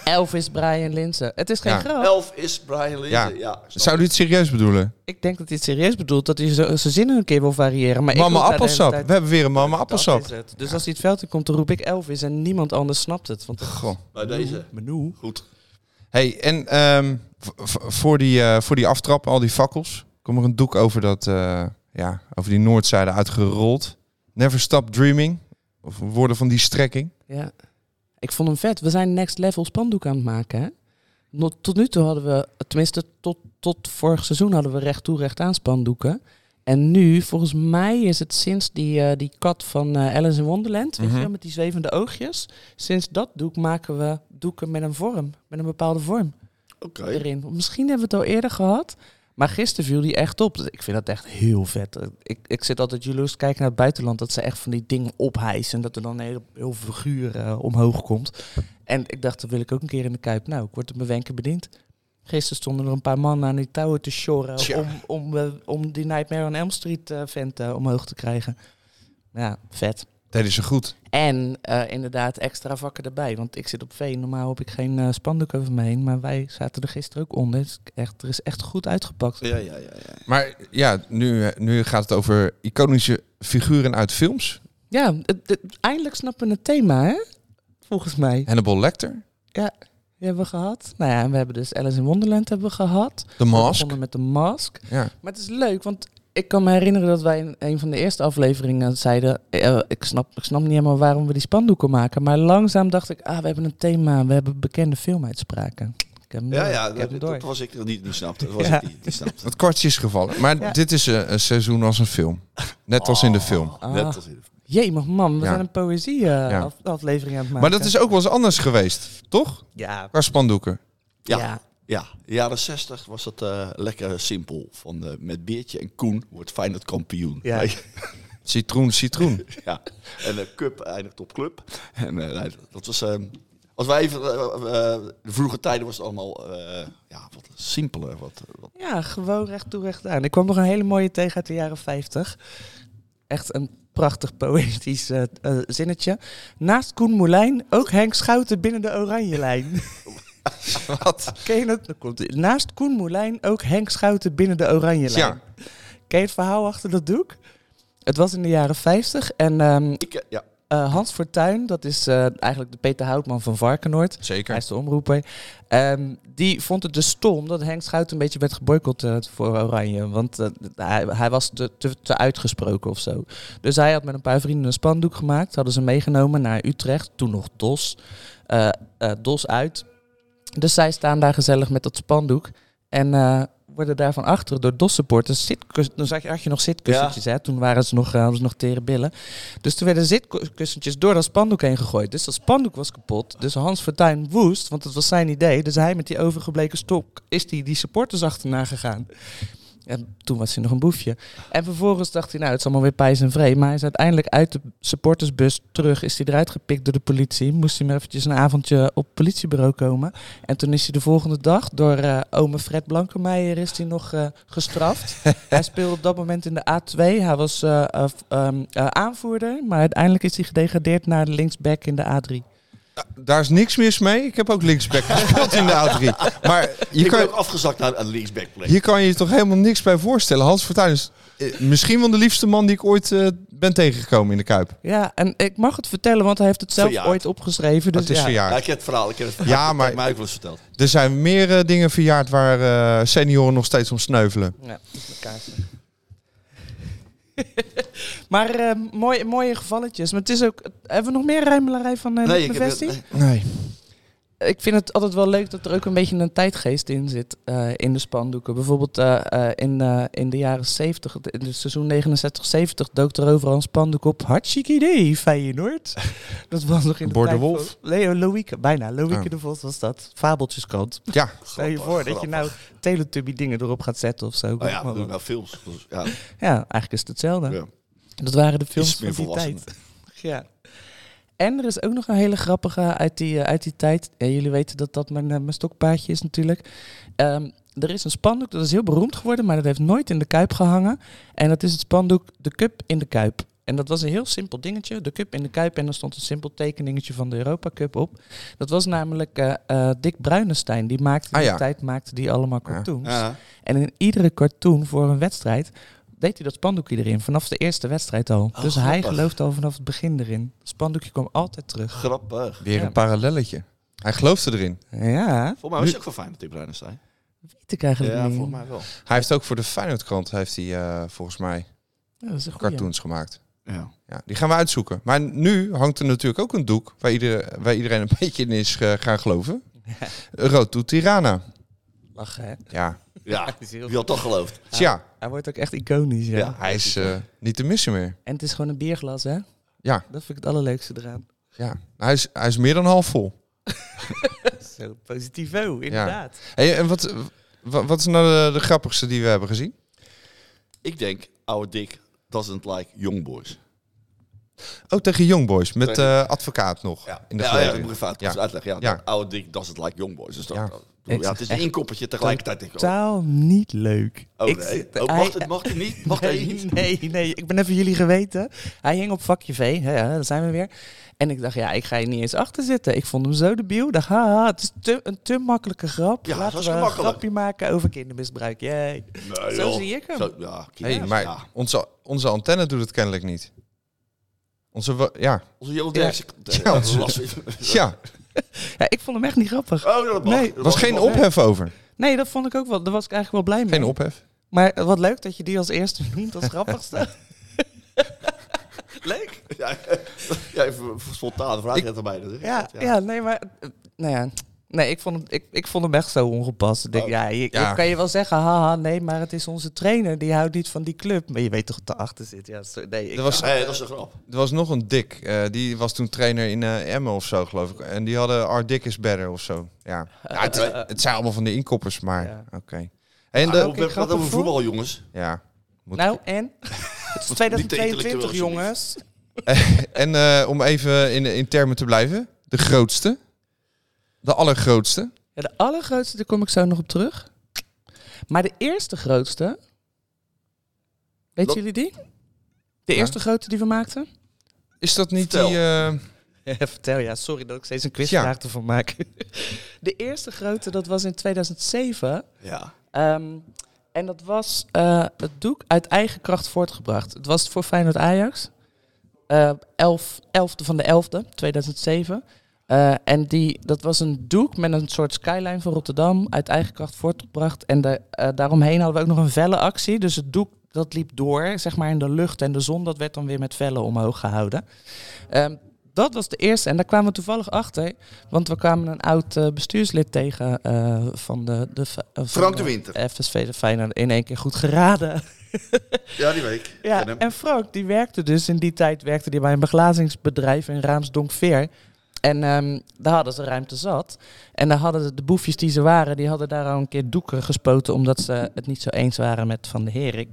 Elvis Brian Linse. Het is geen Ja. grap. Elf is Brian Lindsay. Ja. Ja. snap Zou u het serieus bedoelen? Ik denk dat hij het serieus bedoelt, dat hij zo- zijn zinnen een keer wil variëren. Maar ik Mama roep daar de hele appelsap. tijd- We hebben weer een mama Dat appelsap. is het. Dus als hij het veld in komt, dan roep ik Elvis en niemand anders snapt het. Want Goh. Bij deze. menu. Goed. Hey, en ehm, v- v- voor, die, eh, voor die aftrap, al die fakkels, komt er een doek over, dat, eh, ja, over die noordzijde uitgerold. Never Stop Dreaming. Of woorden van die strekking. Ja. Ik vond hem vet. We zijn next level spandoek aan het maken. Hè? Nog- Tot nu toe hadden we, tenminste tot, tot vorig seizoen hadden we recht toe recht aan spandoeken. En nu, volgens mij is het sinds die, eh, die kat van eh, Alice in Wonderland, weet je Mhm. wel, met die zwevende oogjes. Sinds dat doek maken we doeken met een vorm, met een bepaalde vorm. Oké. erin. Misschien hebben we het al eerder gehad. Maar gisteren viel die echt op. Ik vind dat echt heel vet. Ik, ik zit altijd jaloers te kijken naar het buitenland. Dat ze echt van die dingen ophijsen. En dat er dan een heel, heel figuur eh, omhoog komt. En ik dacht, dat wil ik ook een keer in de Kuip. Nou, ik word op mijn wenken bediend. Gisteren stonden er een paar mannen aan die touwen te sjorren. Tja. Om, om, eh, om die Nightmare on Elm Street eh, vent omhoog te krijgen. Ja, vet. Deden ze goed. En eh, inderdaad extra vakken erbij. Want ik zit op veen. Normaal heb ik geen eh, spandoek over me heen. Maar wij zaten er gisteren ook onder. Het is echt, er is echt goed uitgepakt. Ja, ja, ja. ja. Maar ja, nu, nu gaat het over iconische figuren uit films. Ja, het- het- eindelijk snappen we het thema, hè? Volgens mij. Hannibal Lecter, Die hebben we gehad. Nou ja, en we hebben dus Alice in Wonderland hebben we gehad. We Mask. begonnen met de Mask. Ja. Maar het is leuk, want ik kan me herinneren dat wij in een van de eerste afleveringen zeiden... eh, ik, snap, ik snap niet helemaal waarom we die spandoeken maken. Maar langzaam dacht ik, ah, we hebben een thema. We hebben bekende filmuitspraken. Ik heb hem Ja, ja, ik heb dat, was ik er niet, niet snapte. Dat [LAUGHS] was Ja. ik niet, niet snapte. Het kwartje is gevallen. Maar Ja. dit is een, een seizoen als een film. Net als in de film. Ah. Net als in de Jemig man, we Ja. zijn een poëzie eh, Ja. af- aflevering aan het maken. Maar dat is ook wel eens anders geweest, toch? Ja. Qua spandoeken. Ja. Ja. Ja, in de jaren 60 was het eh, lekker simpel. Van, eh, met Beertje en Koen wordt Feyenoord kampioen. Ja. [LAUGHS] Citroen, citroen. ja. En de cup eindigt op club. En eh, nee, dat was... ehm, als wij even... eh, eh, de vroege tijden was het allemaal eh, ja, wat simpeler. Wat, wat, Ja, gewoon recht toe, recht aan. Ik kwam nog een hele mooie tegen uit de jaren 50. Echt een prachtig poëtisch eh, eh, zinnetje. Naast Koen Moulijn ook Henk Schouten binnen de oranje lijn. [LAUGHS] [LAUGHS] Wat? Ken je dat? Dan komt. Naast Koen Moulijn ook Henk Schouten binnen de oranje lijn. Ja. Ken je het verhaal achter dat doek? Het was in de jaren 50 en ehm, ik, eh, ja. eh, Hans Fortuyn, dat is eh, eigenlijk de Peter Houtman van Varkenoord. Hij Zeker. is de omroeper. Ehm, die vond het dus stom dat Henk Schout een beetje werd geboycott voor Oranje. Want hij, hij was te, te, te uitgesproken of zo. Dus hij had met een paar vrienden een spandoek gemaakt. Hadden ze meegenomen naar Utrecht. Toen nog DOS. DOS uit. Dus zij staan daar gezellig met dat spandoek. En eh, worden daar van achteren door DOS-supporters zitkus- Dan zag je, had je nog zitkussentjes, hè. Toen waren ze nog, ze nog tere billen. Dus toen werden zitkussentjes door dat spandoek heen gegooid. Dus dat spandoek was kapot. Dus Hans Fortuyn woest, want het was zijn idee. Dus hij met die overgebleken stok is die, die supporters achterna gegaan. En toen was hij nog een boefje. En vervolgens dacht hij, nou, het is allemaal weer pijs en vree. Maar hij is uiteindelijk uit de supportersbus terug. Is hij eruit gepikt door de politie. Moest hij maar eventjes een avondje op het politiebureau komen. En toen is hij de volgende dag door eh ome Fred Blankenmeijer is hij nog eh, gestraft. [LAUGHS] hij speelde op dat moment in de A2. Hij was eh, eh, ehm, eh, aanvoerder. Maar uiteindelijk is hij gedegradeerd naar de linksback in de A3. Daar is niks mis mee. Ik heb ook linksback gespeeld in de A3. Maar je ik ben ook kan, afgezakt naar een linksbackplek. hier kan je je toch helemaal niks bij voorstellen. Hans Fortuyn is eh, misschien wel de liefste man die ik ooit eh, ben tegengekomen in de Kuip. Ja, en ik mag het vertellen, want hij heeft het zelf Verjaard. ooit opgeschreven. Dus het is ja. verjaard. Ja, ik heb het verhaal. Ik heb het verhaal. Ja, maar- Dat mij ook wel eens verteld. Er zijn meer eh, dingen verjaard waar eh, senioren nog steeds om sneuvelen. Ja, dat is mijn kaartje. [LAUGHS] maar eh, mooie, mooie gevalletje. Maar het is ook... Hebben we nog meer ruimelarij van uh, Nee, ik Nee. Ik vind het altijd wel leuk dat er ook een beetje een tijdgeest in zit eh, in de spandoeken. Bijvoorbeeld eh, eh, in, in de jaren 70, in het seizoen 69-70, dook er overal een spandoek op. Hartstikke idee, Feyenoord. [LAUGHS] dat was nog in de Bord de tijd Wolf? van- Loïke, bijna. Loïke Oh. de Vos was dat. Fabeltjeskrant. Ja, [LAUGHS] Stel je voor dat je nou Teletubby dingen erop gaat zetten of zo. Oh ja, Maar nou films. Dus, ja, ja, eigenlijk is het hetzelfde. ja. Dat waren de films van die tijd. [LAUGHS] Ja. En er is ook nog een hele grappige uit die, eh, uit die tijd. Ja, jullie weten dat dat mijn, eh, mijn stokpaardje is natuurlijk. Ehm, er is een spandoek, dat is heel beroemd geworden, maar dat heeft nooit in de Kuip gehangen. En dat is het spandoek De Cup in de Kuip. En dat was een heel simpel dingetje, de Cup in de Kuip. En er stond een simpel tekeningetje van de Europa Cup op. Dat was namelijk eh, eh, Dick Bruinestein. Die maakte in Ah, die tijd maakte die allemaal Ja. cartoons. Ja. En in iedere cartoon voor een wedstrijd deed hij dat spandoekje erin. Vanaf de eerste wedstrijd al. Oh, dus hij geloofde al vanaf het begin erin. Het spandoekje kwam altijd terug. Grappig. weer Ja. een parallelletje. Hij geloofde erin. Ja, Volgens mij was je ook wel fijn dat Tim Bruinestein. weet ik eigenlijk Ja, niet. volgens mij wel. Hij heeft ook voor de Feyenoordkrant heeft hij, eh, volgens mij Ja, dat is een goeie. cartoons gemaakt. Ja. Ja, die gaan we uitzoeken. Maar nu hangt er natuurlijk ook een doek waar, iedereen, waar iedereen een [LAUGHS] beetje in is eh, gaan geloven. Rood doet Tirana. Lachen, hè? Ja, [LAUGHS] Ja, wie had toch geloofd? tja, Hij wordt ook echt iconisch, ja. Ja. hij is eh, niet te missen meer. En het is gewoon een bierglas, hè? Ja, Dat vind ik het allerleukste eraan. ja. Hij, is, hij is meer dan half vol. [LAUGHS] Zo, positivo, inderdaad. Hey, en wat, wat, wat is nou de, de grappigste die we hebben gezien? Ik denk, oude Dick doesn't like young boys. Oh, tegen Young Boys met Tegen- eh, advocaat nog. Ja, In de ja, ja, verleden. ik moet even uit- Ja. uitleggen. Ja, Ja. dat oude Dick doesn't like young boys. Dus dat, Ja. dat- ja, het is een inkoppertje tegelijkertijd. Totaal niet leuk. oh, Ik nee. Oh, mag, het, mag niet? Mag nee, niet? [LAUGHS] nee, nee, ik ben even jullie geweten. Hij hing op vakje V, hè, ja, daar zijn we weer. En ik dacht, ja, ik ga hier niet eens achter zitten. Ik vond hem zo debiel. Dacht, haha, het is te, een te makkelijke grap. Ja, Laten we een grapje maken over kindermisbruik. Yay. Nee, Zo joh. zie ik hem. Zo, ja, Hey, maar ja. onze, onze antenne doet het kennelijk niet. Onze, ja, Onze Johan. Ja, Ja, las- ja, [LAUGHS] Ja, ik vond hem echt niet grappig. Oh, dat mag. Nee, er was geen ophef over. Nee, dat vond ik ook wel. Daar was ik eigenlijk wel blij mee. Geen ophef. Maar wat leuk dat je die als eerste noemt als grappigste. [LAUGHS] Leuk. Ja, [LAUGHS] ja even spontane vraag erbij. Dat, ja, ja. nee, maar... eh, Nou ja... Nee, ik vond, hem, ik, ik vond hem echt zo ongepast. Ik denk, Oh. ja, je, Ja. kan je wel zeggen, haha, nee, maar het is onze trainer. Die houdt niet van die club. Maar je weet toch wat erachter zit. Ja, nee, ik, Er was, Nee, dat is een grap. er was nog een Dick. eh, die was toen trainer in eh Emmen of zo, geloof ik. En die hadden Our Dick is better of zo. Ja, ja het, [LAUGHS] het zijn allemaal van de inkoppers, maar Ja. oké. En Ja, de, we hebben het grappig over voetbal, jongens. ja. Moet- Nou, en? [LAUGHS] Het is Niet 2022, intellectueel, jongens. [LAUGHS] En eh, om even in, in termen te blijven. De grootste. De allergrootste. Ja, de allergrootste, daar kom ik zo nog op terug. Maar de eerste grootste... Weten jullie die? De Ja. eerste grote die we maakten? Is dat niet Vertel. die... eh, [LAUGHS] Ja, vertel, ja. Sorry dat ik steeds een quizvraag ervan maak. [LAUGHS] De eerste grote, dat was in 2007. Ja. Ehm, en dat was eh, het doek uit eigen kracht voortgebracht. Het was voor Feyenoord Ajax. eh 11, 11e van de 11e, 2007. Eh, en die, dat was een doek met een soort skyline van Rotterdam uit eigen kracht voortgebracht. En de, eh, daaromheen hadden we ook nog een velle actie. Dus het doek dat liep door, zeg maar in de lucht. En de zon dat werd dan weer met vellen omhoog gehouden. Ehm, dat was de eerste. En daar kwamen we toevallig achter. Want we kwamen een oud eh, bestuurslid tegen van de... de Frank de Winter. FSV de Feyenoord in één keer goed geraden. [LAUGHS] Ja, die week. Ja, en Frank die werkte dus in die tijd werkte die bij een beglazingsbedrijf in Raamsdonkveer. En ehm, daar hadden ze ruimte zat. En daar hadden de, boefjes die ze waren, die hadden daar al een keer doeken gespoten. Omdat ze het niet zo eens waren met Van de Herik.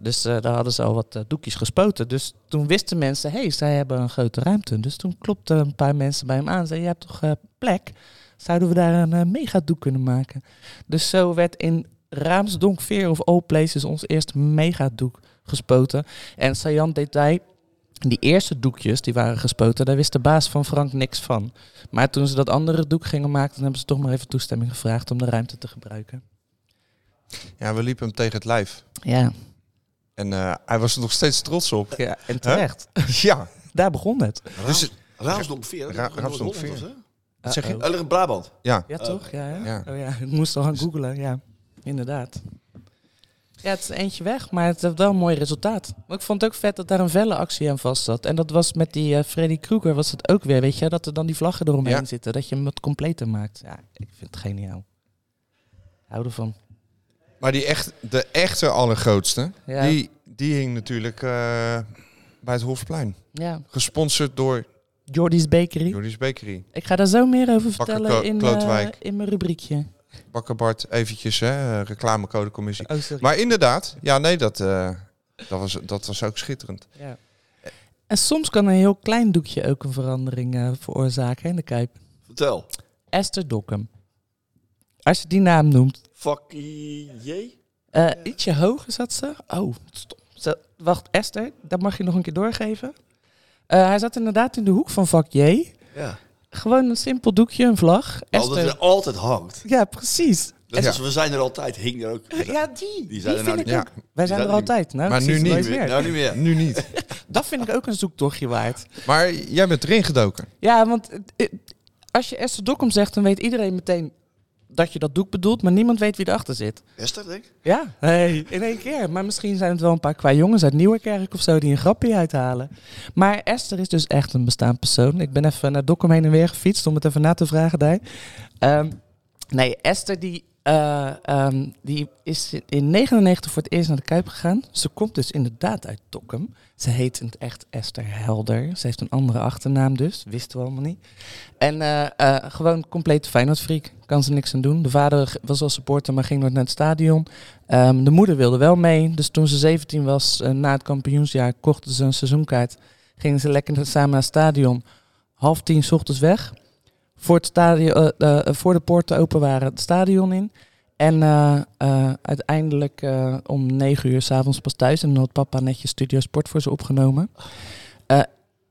Dus eh, daar hadden ze al wat eh, doekjes gespoten. Dus toen wisten mensen, hé, hey, zij hebben een grote ruimte. Dus toen klopten een paar mensen bij hem aan. Zeiden, je hebt toch eh, plek? Zouden we daar een megadoek kunnen maken? Dus zo werd in Raamsdonkveer of all places ons eerste megadoek gespoten. En saillant detail, die eerste doekjes die waren gespoten, daar wist de baas van Frank niks van. Maar toen ze dat andere doek gingen maken, dan hebben ze toch maar even toestemming gevraagd om de ruimte te gebruiken. Ja, we liepen hem tegen het lijf. Ja, En eh, hij was er nog steeds trots op. ja en terecht. [LAUGHS] ja. Daar begon het. Dus, Raamsdonk 4. Ra- Raamsdonk veer. Wat zeg je? Ligt in Brabant. ja. Ja, toch? Ja, hè? Ja. Oh, ja. ik moest al gaan googlen. Ja, inderdaad. Ja, het is eentje weg, maar het heeft wel een mooi resultaat. Maar ik vond het ook vet dat daar een velle actie aan vast zat. En dat was met die eh, Freddy Krueger was het ook weer, weet je, dat er dan die vlaggen eromheen Ja. zitten. Dat je hem wat completer maakt. Ja, ik vind het geniaal. Hou ervan. Maar die echt, de echte allergrootste, Ja. die, die hing natuurlijk eh, bij het Hofplein. Ja, Gesponsord door Jordi's Bakery. Jordi's Bakery. Ik ga daar zo meer over Bakker vertellen in, eh, in mijn rubriekje. Bakker Bart, eventjes, hè, reclamecodecommissie. Oh. Maar inderdaad, ja nee, dat, eh, dat, was, dat was ook schitterend. Ja. En soms kan een heel klein doekje ook een verandering eh, veroorzaken in de Kuip. Vertel. Esther Dokkum. Als je die naam noemt, Fakkie J? eh, ietsje hoger zat ze. Oh, stop. Ze- wacht, Esther, dat mag je nog een keer doorgeven. Eh, hij zat inderdaad in de hoek van vak J. Ja. Gewoon een simpel doekje, een vlag. Altijd, Esther. er altijd hangt. Ja, precies. Dat Ja. is, we zijn er altijd, hing er ook. Ja, die. Die, Die zijn er vind nou ik niet. ook. Wij zijn er altijd. Nou, Maar nu niet meer. Nou, niet meer. Nu niet. [LAUGHS] Dat vind ik ook een zoektochtje waard. Maar jij bent erin gedoken. Ja, want als je Esther Dokkum zegt, dan weet iedereen meteen dat je dat doek bedoelt, maar niemand weet wie erachter zit. Esther, denk ik? Ja, hey, in één keer. Maar misschien zijn het wel een paar qua jongens uit Nieuwerkerk of zo die een grapje uithalen. Maar Esther is dus echt een bestaand persoon. Ik ben even naar Dokkum heen en weer gefietst om het even na te vragen daar. Ehm, nee, Esther die, eh, ehm, die is in 99 voor het eerst naar de Kuip gegaan. Ze komt dus inderdaad uit Dokkum. Ze heet in het echt Esther Helder. Ze heeft een andere achternaam dus. Wisten we allemaal niet. En eh, eh, gewoon compleet Feyenoord-freak. Kan ze niks aan doen. De vader was al supporter, maar ging nooit naar het stadion. Ehm, de moeder wilde wel mee. Dus toen ze 17 was, na het kampioensjaar, kochten ze een seizoenkaart. Gingen ze lekker samen naar het stadion. Half tien 's ochtends weg. Voor, het stadion, eh, eh, voor de poorten open waren het stadion in. En eh, uiteindelijk om negen uur s'avonds pas thuis. En dan had papa netjes Studio Sport voor ze opgenomen.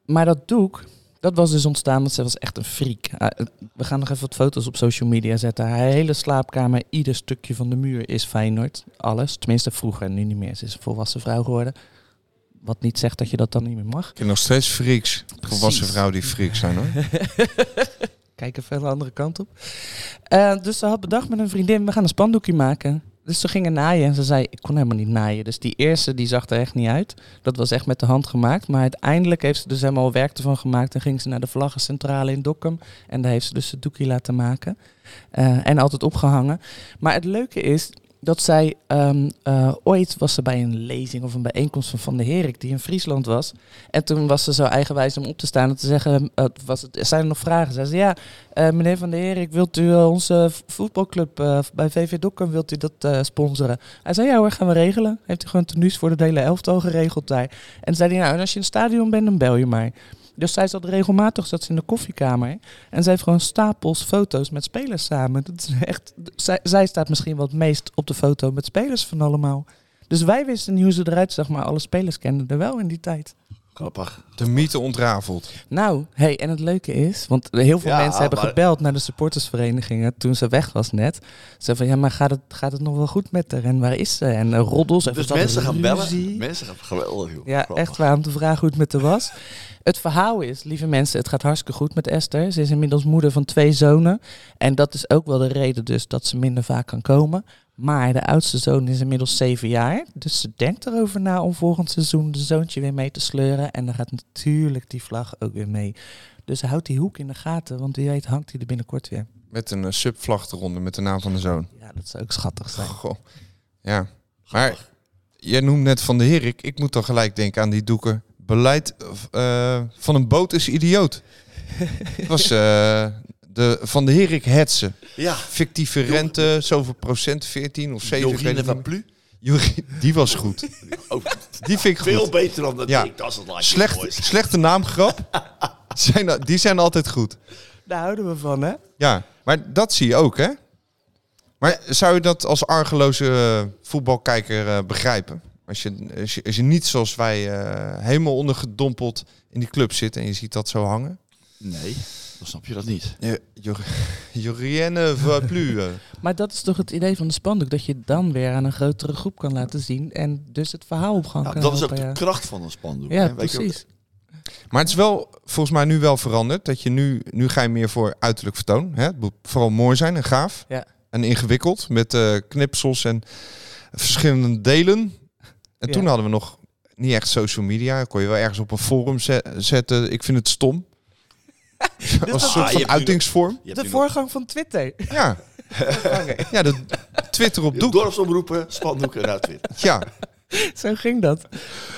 Maar dat doek, dat was dus ontstaan, want ze was echt een freak. We gaan nog even wat foto's op social media zetten. Haar hele slaapkamer, ieder stukje van de muur is Feyenoord. Alles, tenminste vroeger, nu niet meer. Ze is een volwassen vrouw geworden. Wat niet zegt dat je dat dan niet meer mag. Ik heb nog steeds freaks. Volwassen vrouwen die freaks zijn hoor. [LAUGHS] Kijk even de andere kant op. Eh, dus ze had bedacht met een vriendin, we gaan een spandoekje maken. Dus ze gingen naaien en ze zei, ik kon helemaal niet naaien. Dus die eerste, die zag er echt niet uit. Dat was echt met de hand gemaakt. Maar uiteindelijk heeft ze dus helemaal werk ervan gemaakt. En ging ze naar de vlaggencentrale in Dokkum. En daar heeft ze dus het doekje laten maken. Eh, en altijd opgehangen. Maar het leuke is dat zij ehm, eh, ooit was ze bij een lezing of een bijeenkomst van Van de Herik die in Friesland was. En toen was ze zo eigenwijs om op te staan en te zeggen, eh, was het, zijn er nog vragen? Zei ze, ja, eh, meneer Van der Herik, wilt u onze voetbalclub bij VV Dokkum, wilt u dat sponsoren? Hij zei, ja hoor, gaan we regelen. Heeft hij gewoon tenues voor de hele elftal geregeld daar. En zei hij, nou, en als je in het stadion bent, dan bel je mij. Dus zij zat regelmatig zat ze in de koffiekamer. En zij heeft gewoon stapels foto's met spelers samen. Dat is echt, zij, zij staat misschien wel het meest op de foto met spelers van allemaal. Dus wij wisten niet hoe ze eruit zag, maar alle spelers kenden er wel in die tijd. Grappig. De mythe ontrafeld. Nou, hey, en het leuke is, want heel veel Ja, mensen hebben maar- gebeld naar de supportersverenigingen toen ze weg was net. Ze van, ja, maar gaat het, gaat het nog wel goed met haar? En waar is ze? En uh, roddels. En Dus mensen gaan ruzie? bellen. Mensen gaan geweldig, joh. Ja, Grappig. echt waar, om te vragen hoe het met haar was. Het verhaal is, lieve mensen, het gaat hartstikke goed met Esther. Ze is inmiddels moeder van twee zonen. En dat is ook wel de reden dus dat ze minder vaak kan komen. Maar de oudste zoon is inmiddels zeven jaar. Dus ze denkt erover na om volgend seizoen de zoontje weer mee te sleuren. En dan gaat natuurlijk die vlag ook weer mee. Dus houd die hoek in de gaten, want wie weet hangt hij er binnenkort weer. Met een eh, subvlag eronder met de naam van de zoon. Ja, dat zou ook schattig zijn. Goh. Ja. Maar jij noemt net Van de Herik. Ik moet dan gelijk denken aan die doeken. Beleid eh, van een boot is idioot. [LAUGHS] Het was eh, de Van de Herik hetsen. Ja. Fictieve rente, zoveel procent, 14 of 7. ik weet Jorine van Plu. Die was goed. [LAUGHS] Oh, Die vind ik veel beter dan dat Ja. ik. Dat is het like Slecht, slechte naamgrap. [LAUGHS] Zijn, die zijn altijd goed. Daar houden we van, hè? Ja, maar dat zie je ook, hè? Maar zou je dat als argeloze eh, voetbalkijker eh, begrijpen? Als je, als, je, als je niet zoals wij eh, helemaal ondergedompeld in die club zit en je ziet dat zo hangen. Nee, dan snap je dat niet. Je, Jor- [LAUGHS] Jorienne va plus. eh. [LAUGHS] Maar dat is toch het idee van de spandoek, dat je het dan weer aan een grotere groep kan laten zien en dus het verhaal op gang Ja, kan dat is ook de kracht van een spandoek. Ja, hè. Precies. Maar het is wel volgens mij nu wel veranderd. Dat je nu, nu ga je meer voor uiterlijk vertoon. Hè? Het moet vooral mooi zijn en gaaf. Ja. En ingewikkeld met eh, knipsels en verschillende delen. En Ja. toen hadden we nog niet echt social media. Kon je wel ergens op een forum ze- zetten. Ik vind het stom. Als een dat- soort Ah, van nu uitingsvorm. De voorgang van Twitter. Ja. [LAUGHS] ja, de Twitter op doek. dorpsomroepen, spandoeken en uitwit. Ja. Zo ging dat.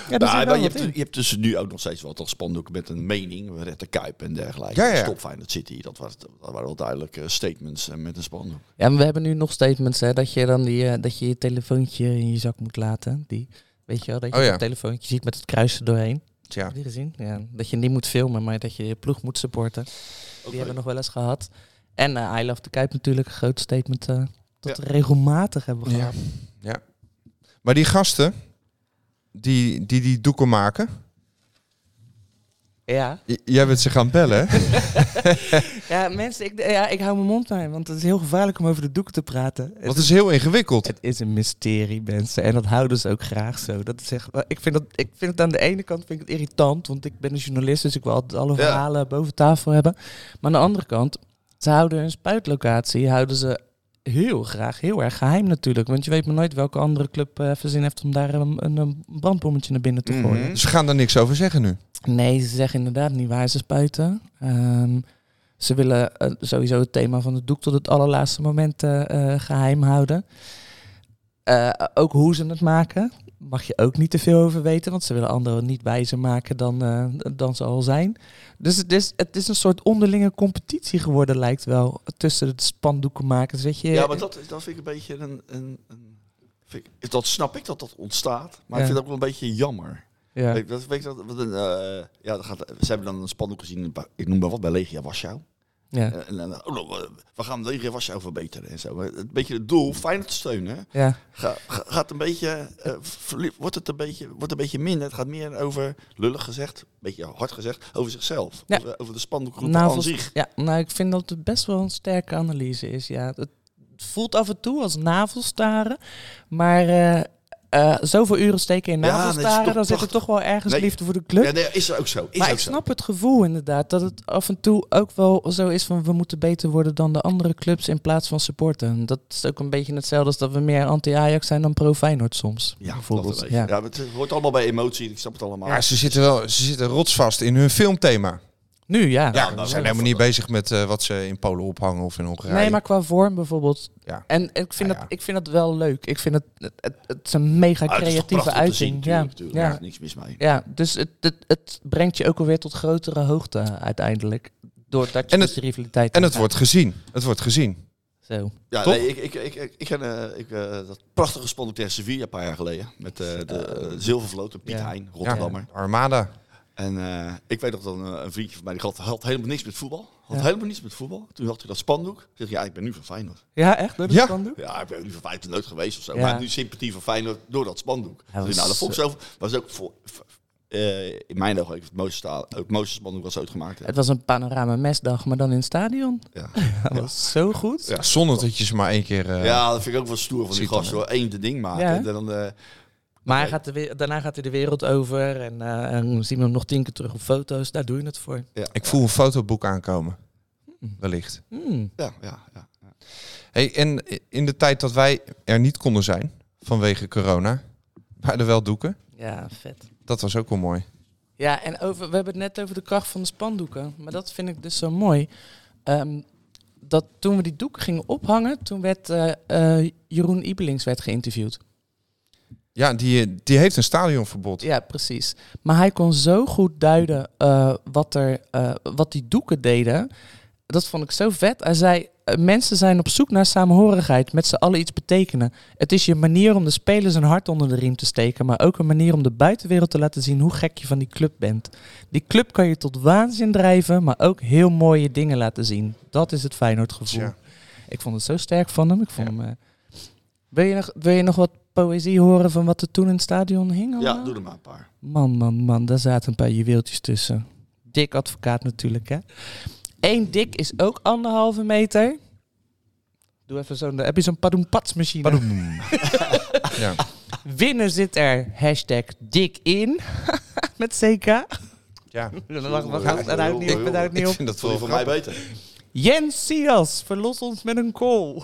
Ja, dat Nou, je, hebt, je hebt dus nu ook nog steeds wel toch spandoeken met een mening. We redden Kuip en dergelijke. Ja, ja. Stop Feyenoord City. Dat, was, dat waren wel duidelijke statements eh, met een spandoek. Ja, maar we hebben nu nog statements hè, dat je dan die, eh, dat je je telefoontje in je zak moet laten. Die, weet je wel, dat je Oh ja. telefoontje ziet met het kruis er doorheen. Tja. Heb je die gezien? Ja, dat je niet moet filmen, maar dat je je ploeg moet supporten. Die hebben we nog wel eens gehad. En eh I Love the Kuip natuurlijk, een groot statement eh, dat we regelmatig hebben Ja. gehad. ja. Maar die gasten die die, die doeken maken. Ja. j- Jij bent ze gaan bellen, hè? [LAUGHS] Ja, mensen, ik, ja, ik hou mijn mond bij, want het is heel gevaarlijk om over de doeken te praten. Want het is heel ingewikkeld. Het is een mysterie, mensen. En dat houden ze ook graag zo. Dat is echt, ik, vind dat, ik vind het aan de ene kant vind ik het irritant, want ik ben een journalist, dus ik wil altijd alle Ja. verhalen boven tafel hebben. Maar aan de andere kant, ze houden hun spuitlocatie, houden ze heel graag, heel erg geheim natuurlijk. Want je weet maar nooit welke andere club eh verzin heeft om daar een, een, brandbommetje naar binnen te gooien. Dus we gaan daar niks over zeggen nu. Nee, ze zeggen inderdaad niet waar ze spuiten. Ehm, ze willen eh, sowieso het thema van het doek tot het allerlaatste moment eh, eh, geheim houden. Ook hoe ze het maken, mag je ook niet te veel over weten, want ze willen anderen niet wijzer maken dan, dan ze al zijn. Dus het is, het is een soort onderlinge competitie geworden, lijkt wel, tussen de spandoekenmakers. Weet je, Ja, maar dat, dat vind ik een beetje een... een, een vind ik, dat snap ik dat dat ontstaat. Maar Ja. ik vind het ook wel een beetje jammer. Ja. Weet, dat, weet dat, wat een, eh, ja, dat gaat, ze hebben dan een spandoek gezien, ik noem maar wat, bij Legia Warschau. Ja. En, en, oh, nou, we gaan Legia Warschau verbeteren en zo. Maar Een beetje het doel, fijn te steunen. ja. Ga, ga- gaat een beetje, eh, wordt het een beetje, wordt een beetje minder. Het gaat meer over, lullig gezegd, een beetje hard gezegd, over zichzelf. Ja. Over, over de spandoekgroep aan Navels- zich. Ja, nou, ik vind dat het best wel een sterke analyse is. Ja, het voelt af en toe als navelstaren, maar eh, eh, zoveel uren steken in navelstaren, dan zit er toch wel ergens Nee. liefde voor de club. Ja, nee, is er ook zo. Is maar ook ik zo. snap het gevoel inderdaad, dat het af en toe ook wel zo is van we moeten beter worden dan de andere clubs in plaats van supporten. Dat is ook een beetje hetzelfde als dat we meer anti-Ajax zijn dan pro-Feyenoord soms. Ja, bijvoorbeeld. Ja. ja. het hoort allemaal bij emotie. Ik snap het allemaal. Ja, ze zitten wel ze zitten rotsvast in hun filmthema. Nu ja. Ja, ze wel zijn helemaal niet dat. bezig met eh, wat ze in Polen ophangen of in Hongarije. Nee, maar qua vorm bijvoorbeeld. Ja. En ik vind, Ja, ja. ik vind het wel leuk. Ik vind het, het, het, is een mega Ah, creatieve prachtig om te zien, uiting. tuurlijk, ja. Ja. Daar is niks mis mee. Ja, dus het, het, het brengt je ook alweer tot grotere hoogte uiteindelijk. Doordat je En dus het- de rivaliteit En het wordt gezien. Het wordt gezien. Zo. Ja, nee, ik, ik, ik, ik, ik ken eh, ik, eh, dat prachtige spandoek tegen Sevilla een paar jaar geleden. Met eh, de eh, zilvervloot, Piet Ja. Hein, Rotterdammer. Ja, Armada. En eh, ik weet nog dat een, een vriendje van mij, die had, had helemaal niks met voetbal. Had Ja. helemaal niets met voetbal. Toen had hij dat spandoek. Zeg ja, ik ben nu van Feyenoord. Ja, echt? Door de Ja. spandoek? Ja, ik ben nu van Feyenoord nooit geweest of zo. Ja. Maar nu sympathie van Feyenoord door dat spandoek. Hij Dus was, nou, dat vond ik zo, was ook voor, eh, in mijn ogen het mooiste, sta- het mooiste spandoek was ooit gemaakt. Het was een panorama mesdag, maar dan in het stadion. Ja. [LAUGHS] Dat was zo goed. Ja, zonder dat je ze maar één keer... eh, ja, dat vind ik ook wel stoer van die gast. Eén de ding maken. Ja. En dan, eh, Maar hij gaat de we- daarna gaat hij de wereld over en, eh, en dan zien we hem nog tien keer terug op foto's. Daar doe je het voor. ja, Ik voel een fotoboek aankomen. Wellicht. Hmm. ja, ja, ja. Hey, en in de tijd dat wij er niet konden zijn, vanwege corona, waren er wel doeken. Ja, vet. Dat was ook wel mooi. Ja, en over, we hebben het net over de kracht van de spandoeken. Maar dat vind ik dus zo mooi. Ehm, dat toen we die doeken gingen ophangen, toen werd eh, eh, Jeroen Ibelings werd geïnterviewd. Ja, die, die heeft een stadionverbod. Ja, precies. Maar hij kon zo goed duiden eh, wat, er, eh, wat die doeken deden. Dat vond ik zo vet. Hij zei, eh, mensen zijn op zoek naar samenhorigheid, met z'n allen iets betekenen. Het is je manier om de spelers een hart onder de riem te steken, maar ook een manier om de buitenwereld te laten zien hoe gek je van die club bent. Die club kan je tot waanzin drijven, maar ook heel mooie dingen laten zien. Dat is het Feyenoord gevoel. Ik vond het zo sterk van hem. Ik vond hem wil, je nog, wil je nog wat poëzie horen van wat er toen in het stadion hing? ja, doe er maar een paar. Man, man, man, daar zaten een paar juweeltjes tussen. Dik advocaat natuurlijk, hè. Eén dik is ook anderhalve meter. Doe even zo'n... Heb je zo'n padoempatsmachine? Padoem. [LAUGHS] ja. Winnen zit er hashtag dik in. [LAUGHS] Met CK. ja. [LAUGHS] Wacht. Daar hou ik niet op, ik niet Ik op. vind dat van mij beter? Jens Sias, verlos ons met een call.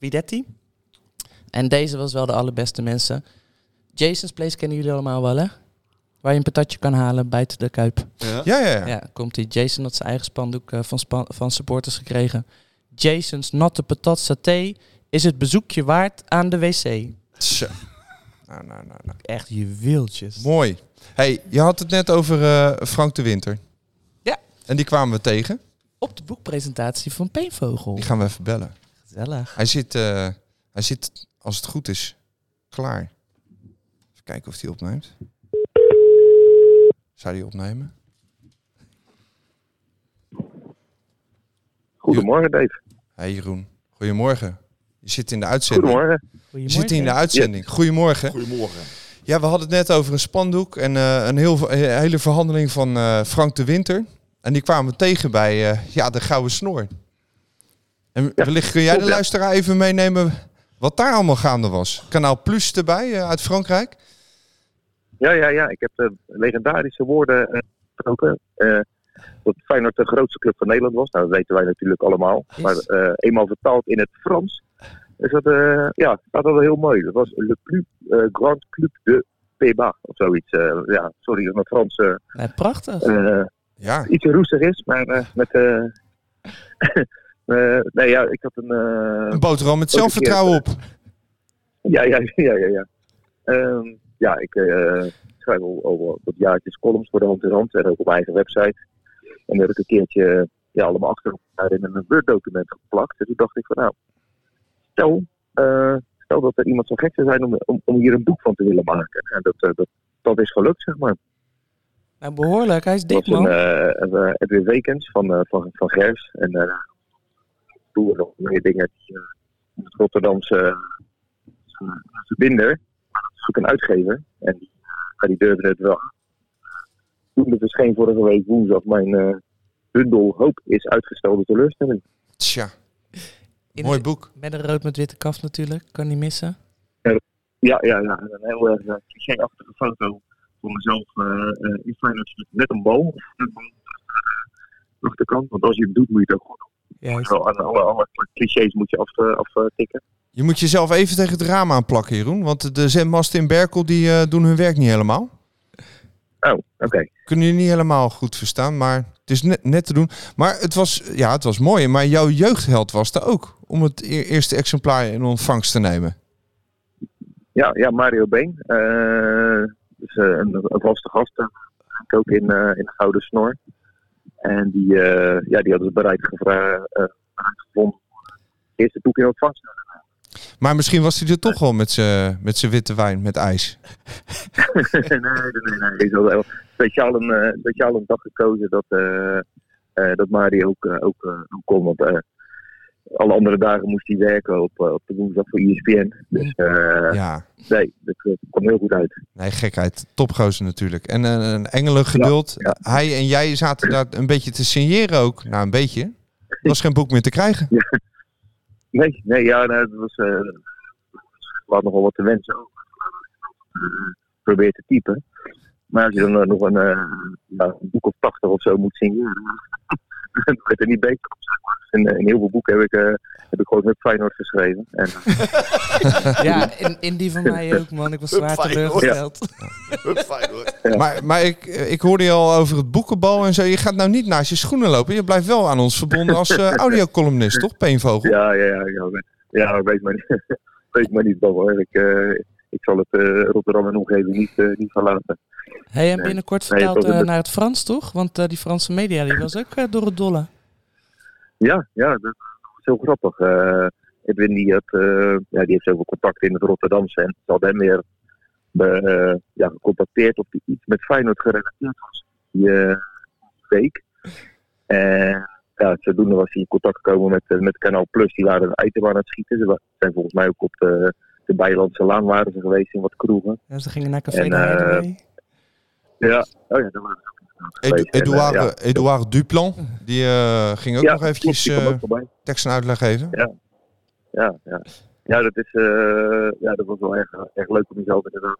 Guidetti. En deze was wel de allerbeste mensen. Jason's Place kennen jullie allemaal wel, hè? Waar je een patatje kan halen buiten de Kuip. Ja? Ja, ja, ja. Ja, komt die Jason had zijn eigen spandoek eh, van, span- van supporters gekregen. Jason's Natte Patat Saté is het bezoekje waard aan de wc. Tja. Nou, nou, nou, nou. Echt juweeltjes. Mooi. Hey, je had het net over eh, Frank de Winter. Ja. En die kwamen we tegen. Op de boekpresentatie van Peenvogel. Die gaan we even bellen. Gezellig. Hij zit, eh, hij zit, als het goed is, klaar. Even kijken of hij opneemt. Zou hij opnemen? Goedemorgen, Dave. Hey Jeroen, goedemorgen. Je zit in de uitzending. Goedemorgen. Je zit in de uitzending. Goedemorgen. Goedemorgen. Ja, we hadden het net over een spandoek en eh, een heel, een hele verhandeling van eh, Frank de Winter. En die kwamen we tegen bij eh, ja, de Gouden Snor. En wellicht kun jij de ja. luisteraar even meenemen wat daar allemaal gaande was. Kanaal Plus erbij eh, uit Frankrijk. Ja, ja, ja. Ik heb de legendarische woorden eh, gesproken. eh, dat Feyenoord de grootste club van Nederland was. Nou, dat weten wij natuurlijk allemaal. Is- Maar eh, eenmaal vertaald in het Frans. Is dat, eh, ja, dat was wel heel mooi. Dat was Le Plus eh, Grand Club de Pays-Bas. Of zoiets. eh, ja, sorry dat mijn Frans eh, Nee, prachtig. eh, Ja, iets roestig is. Maar eh, met... [LAUGHS] eh, eh, nee, ja, ik had een... eh, een boterham met zelfvertrouwen op. Ja, ja, [LAUGHS] ja, ja. Ja, Ehm, ja ik eh, schrijf al, al wat jaartjes columns voor de hand in hand en ook op mijn eigen website. En dat heb ik een keertje ja, allemaal achter elkaar in een Word-document geplakt. En toen dacht ik van nou, stel, eh, stel dat er iemand zo gek zou zijn om, om, om hier een boek van te willen maken. En dat, eh, dat, dat is gelukt, zeg maar. Nou, behoorlijk. Hij is Dat dik, was een man. eh, een, eh, Edwin Wekens van, eh, van, van Gers. En uh, toen nog meer dingen die eh, het Rotterdamse uh, verbinder. Maar dat is ook een uitgever. En die, uh, die durfde het wel aan. Toen het verscheen vorige week woensdag mijn uh, bundel Hoop is uitgestelde teleurstelling. Tja, In mooi de- boek. Met een rood met witte kaf natuurlijk. Kan niet missen. Ja, ja, ja. En Een heel erg uh, cliché-achtige foto van mezelf uh, uh, in Feyenoord met een bal. Een bal uh, achterkant. Want als je hem doet, moet je het ook goed doen. Juist. Wel, aan alle, alle clichés moet je aftikken. Af, aftikken. Je moet jezelf even tegen het raam aanplakken, Jeroen. Want de zendmasten in Berkel die, eh, doen hun werk niet helemaal. Oh, oké. Okay. Kunnen jullie niet helemaal goed verstaan, maar het is net, net te doen. Maar het was, ja, het was mooi. Maar jouw jeugdheld was er ook. Om het e- eerste exemplaar in ontvangst te nemen. Ja, ja Mario Been. Uh, dus, uh, een, een, vaste gast. Ik ook in, eh, in de Gouden Snor. En die, eh, ja, die hadden ze bereid, gevra- eh, gevonden om het eerste boek in ontvangst. Maar misschien was hij er toch wel met zijn met witte wijn, met ijs. [LAUGHS] nee, nee, nee. nee. Wel speciaal een, eh, speciaal een dag gekozen dat, eh, dat Mario ook, ook, kon. Want alle andere dagen moest hij werken op, eh, op de woensdag voor ESPN. Dus eh, Ja, nee, dat eh, kwam heel goed uit. nee, gekheid. Topgozer natuurlijk. En een engelen geduld. Ja, Hij en jij zaten daar een beetje te signeren ook. Nou, een beetje. Er was geen boek meer te krijgen. [LAUGHS] Nee, nee, ja, dat was. eh laat nogal wat te wensen ook. Probeer te typen. Maar als je dan nog een, ja, een boek of 80 of zo moet signeren, [LAUGHS] dan wordt er niet beter op. Zeg maar. Dus in, in heel veel boeken heb ik, eh, heb ik gewoon met Feyenoord geschreven. En, [LAUGHS] Ja, in, in die van mij ook, man. Ik was zwaar teleurgesteld. [LAUGHS] Hup. Maar, maar ik, ik hoorde je al over het boekenbal en zo. Je gaat nou niet naast je schoenen lopen. Je blijft wel aan ons verbonden als eh, audiocolumnist, toch, Peenvogel? ja, ja, ja, ja, ja, weet maar niet, weet maar niet, Bob, hoor. Ik, eh, ik zal het eh, Rotterdam en omgeving niet, eh, niet verlaten. Hey, en Nee. binnenkort Nee, vertaald dat- eh, naar het Frans, toch? Want die Franse media die was ook door het dolle. Ja, ja, dat is heel grappig. Edwin die, had, eh, ja, die heeft zoveel contact in het Rotterdamse en ze hadden hem weer ja, gecontacteerd of hij iets met Feyenoord gerelateerd was die week. En ja, zodoende was hij in contact gekomen met, met Kanaal Plus. Die waren een item aan het schieten. Ze zijn volgens mij ook op de, de Bijlandse Laan waren ze geweest in wat kroegen. Ja, ze gingen naar Café En, de eh. Ja, oh ja, dat waren ze Edu-. En, eh, ja. Edouard Duplan, die eh, ging ook Ja, nog eventjes eh, ook voorbij. tekst en uitleg geven. Ja, ja. ja dat, is, eh, ja, dat was wel erg, erg leuk om jezelf inderdaad.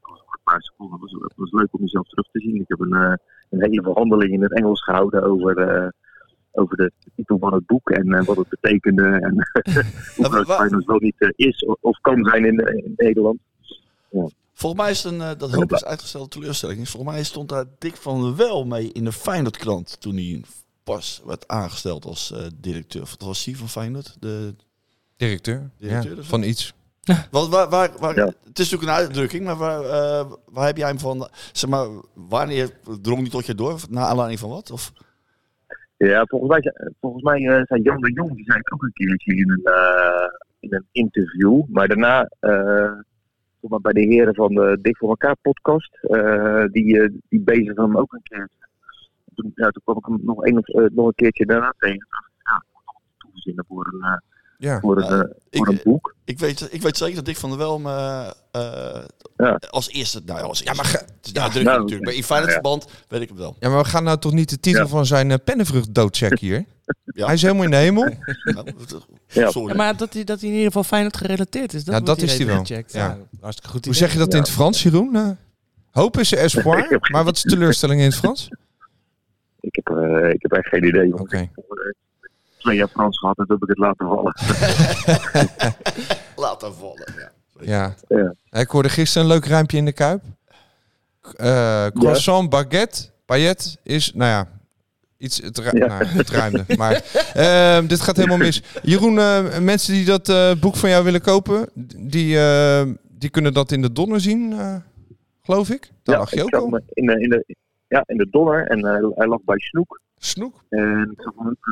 Dat was een paar seconden. Het was, leuk om jezelf terug te zien. Ik heb een, eh, een hele verhandeling in het Engels gehouden over, eh, over de titel van het boek en eh, wat het betekende. En [LAUGHS] hoe wa- groot Feyenoord wel niet eh, is of, of kan zijn in, eh, in Nederland. Volgens mij is een, eh, dat hoop is uitgestelde teleurstelling. is. Volgens mij stond daar Dick van Wel mee in de Feyenoord-krant toen hij pas werd aangesteld als eh, directeur. Wat was hij van Feyenoord? De, Directeur, Directeur, ja, van iets. wat, waar, waar, waar, Ja. Het is natuurlijk een uitdrukking, maar waar, eh, waar heb jij hem van? Zeg maar, wanneer drong die tot je door? Naar aanleiding van wat? Of, Ja, volgens mij, zijn- volgens mij eh, zijn Jan de Jong, die zei ook een keertje in een, eh, in een interview. Maar daarna, zeg maar bij de heren van de Dik voor elkaar podcast, die, die bezig hem ook een keertje. Toen, ja, toen kwam ik hem nog een, nog een keertje daarna tegen. Ja, ik moet nog een toeverzinnen voor een, Ja. voor een, Ja, eh, ik- voor een boek. ik, weet, ik weet zeker dat Dick van der Wel me eh, Ja. als eerste... Nou ja, als Ja, maar, het nou, natuurlijk. Maar in ja, Feyenoord-verband weet ik het wel. ja, maar we gaan nou toch niet de titel Ja. van zijn uh, pennenvrucht doodchecken hier? [LAUGHS] Ja. Hij is helemaal in de hemel. Ja. Sorry. Ja, maar dat hij, dat hij in ieder geval Feyenoord gerelateerd is. Dat Ja, dat is hij wel. gecheckt. Ja. hartstikke goed Hoe zeg je dat in het Frans, Jeroen? Eh, hoop is espoir, [LAUGHS] maar wat is teleurstelling in het Frans? Ik heb, eh, ik heb echt geen idee. Oké. eh, twee jaar Frans gehad en toen heb ik het laten vallen. [LAUGHS] Laat hem vallen. Ja. Ja. Ja. Ik hoorde gisteren een leuk rijmpje in de Kuip. Eh, croissant, baguette, paillet is, nou ja, iets, het, ru- Ja. nou, het ruimde. Maar ehm, dit gaat helemaal mis. Jeroen, eh, mensen die dat eh, boek van jou willen kopen, die, eh, die kunnen dat in de Donner zien, eh, geloof ik. Daar lag je ook al. In de, in de, ja, in de dollar en eh, hij lag bij Snoek. Snoek. En ik zag hem ook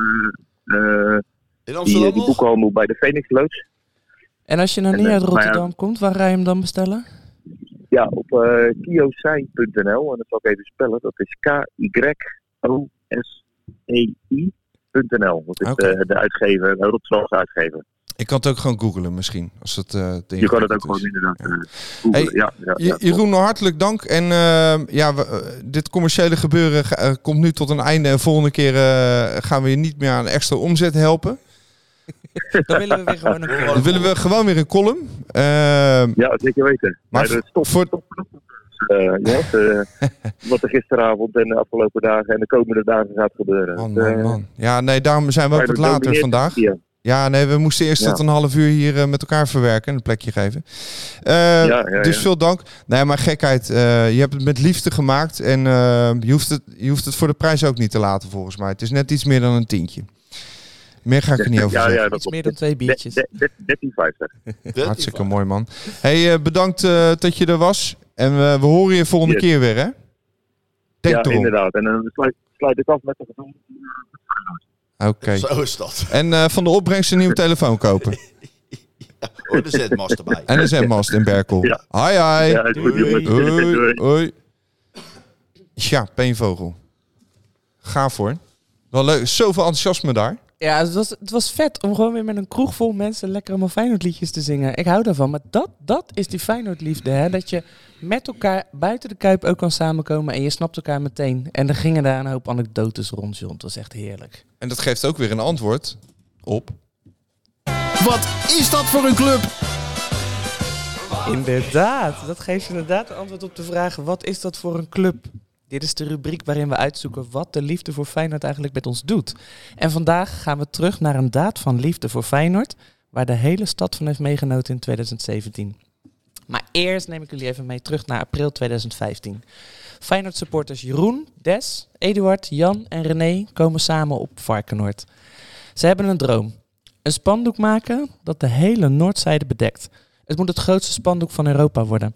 eh, eh, In die, Amsterdam die nog? boekhandel bij de Phoenix Loods. En als je nou En, niet eh, uit ja. Rotterdam komt, waar ga je hem dan bestellen? Ja, op uh, kiosei.nl. En dat zal ik even spellen. Dat is K-Y-O-S-E-I.nl. Dat is eh, de uitgever, de Rotterdamse uitgever. Ik kan het ook gewoon googlen misschien. Als dat, eh, Je kan het ook gewoon inderdaad Ja. eh, googlen. Hey, ja, ja, Je- ja, Jeroen, hartelijk dank. En eh, ja, we- eh, dit commerciële gebeuren komt nu tot een einde. En volgende keer eh, gaan we je niet meer aan extra omzet helpen. [LAUGHS] Dan willen we weer gewoon een Dan willen we gewoon weer een column. Eh, Ja, zeker weten. Maar Maar, stop, voor- stop, stop, wat er gisteravond en de afgelopen dagen en de komende dagen gaat gebeuren. man, man, man. Ja, nee, daarom zijn we ook wat later vandaag. hier. Ja, nee, we moesten eerst Ja. tot een half uur hier eh, met elkaar verwerken en een plekje geven. Eh, Ja, ja, dus ja. veel dank. Nee, maar gekheid. eh, je hebt het met liefde gemaakt en eh, je, hoeft het, je hoeft het voor de prijs ook niet te laten volgens mij. Het is net iets meer dan een tientje. Meer ga ik er niet [LAUGHS] over Ja, zeggen. ja, dat Iets meer dan twee biertjes. De- de- de- 13,50. Hartstikke mooi man. Hey, eh, bedankt eh, dat je er was. En eh, we horen je volgende Yes. keer weer hè? Denk ja, erom. inderdaad. En dan sluit, sluit ik af met de gevoel. Oké. Zo is dat. En eh, van de opbrengst een nieuwe telefoon kopen. [LAUGHS] Hoor de zetmast erbij. En een zendmast in Berkel. Ja. Hi, hi. Ja, is goed, Doei. Ja, Peenvogel. Gaaf hoor. Wel leuk. Zoveel enthousiasme daar. Ja, het was, het was vet om gewoon weer met een kroeg vol mensen lekker allemaal Feyenoordliedjes te zingen. Ik hou daarvan. Maar dat, dat is die Feyenoordliefde, hè. Dat je met elkaar buiten de Kuip ook kan samenkomen en je snapt elkaar meteen. En er gingen daar een hoop anekdotes rond, John. Het was echt heerlijk. En dat geeft ook weer een antwoord op. Wat is dat voor een club? Inderdaad, dat geeft inderdaad een antwoord op de vraag: wat is dat voor een club? Dit is de rubriek waarin we uitzoeken wat de liefde voor Feyenoord eigenlijk met ons doet. En vandaag gaan we terug naar een daad van liefde voor Feyenoord, waar de hele stad van heeft meegenoten in 2017. Maar eerst neem ik jullie even mee terug naar april 2015. Feyenoord supporters Jeroen, Des, Eduard, Jan en René komen samen op Varkenoord. Ze hebben een droom. Een spandoek maken dat de hele noordzijde bedekt. Het moet het grootste spandoek van Europa worden.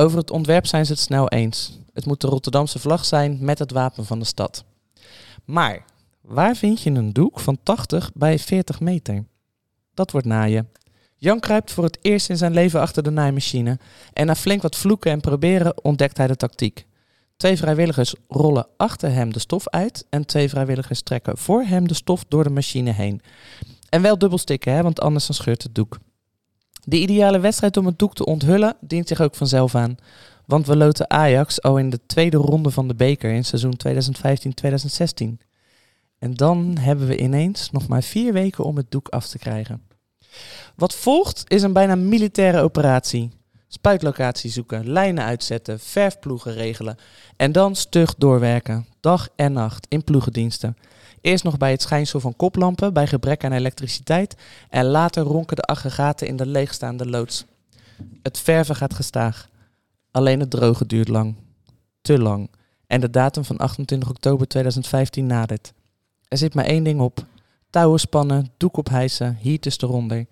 Over het ontwerp zijn ze het snel eens. Het moet de Rotterdamse vlag zijn met het wapen van de stad. Maar waar vind je een doek van 80 bij 40 meter? Dat wordt naaien. Jan kruipt voor het eerst in zijn leven achter de naaimachine. En na flink wat vloeken en proberen ontdekt hij de tactiek. Twee vrijwilligers rollen achter hem de stof uit. En twee vrijwilligers trekken voor hem de stof door de machine heen. En wel dubbelstikken, hè, want anders dan scheurt het doek. De ideale wedstrijd om het doek te onthullen dient zich ook vanzelf aan. Want we loten Ajax al in de tweede ronde van de beker in seizoen 2015-2016. En dan hebben we ineens nog maar vier weken om het doek af te krijgen. Wat volgt is een bijna militaire operatie. Spuitlocatie zoeken, lijnen uitzetten, verfploegen regelen. En dan stug doorwerken, dag en nacht, in ploegendiensten. Eerst nog bij het schijnsel van koplampen, bij gebrek aan elektriciteit. En later ronken de aggregaten in de leegstaande loods. Het verven gaat gestaag. Alleen het drogen duurt lang. Te lang. En de datum van 28 oktober 2015 nadert. Er zit maar één ding op. Touwen spannen, doek ophijsen, heaters eronder.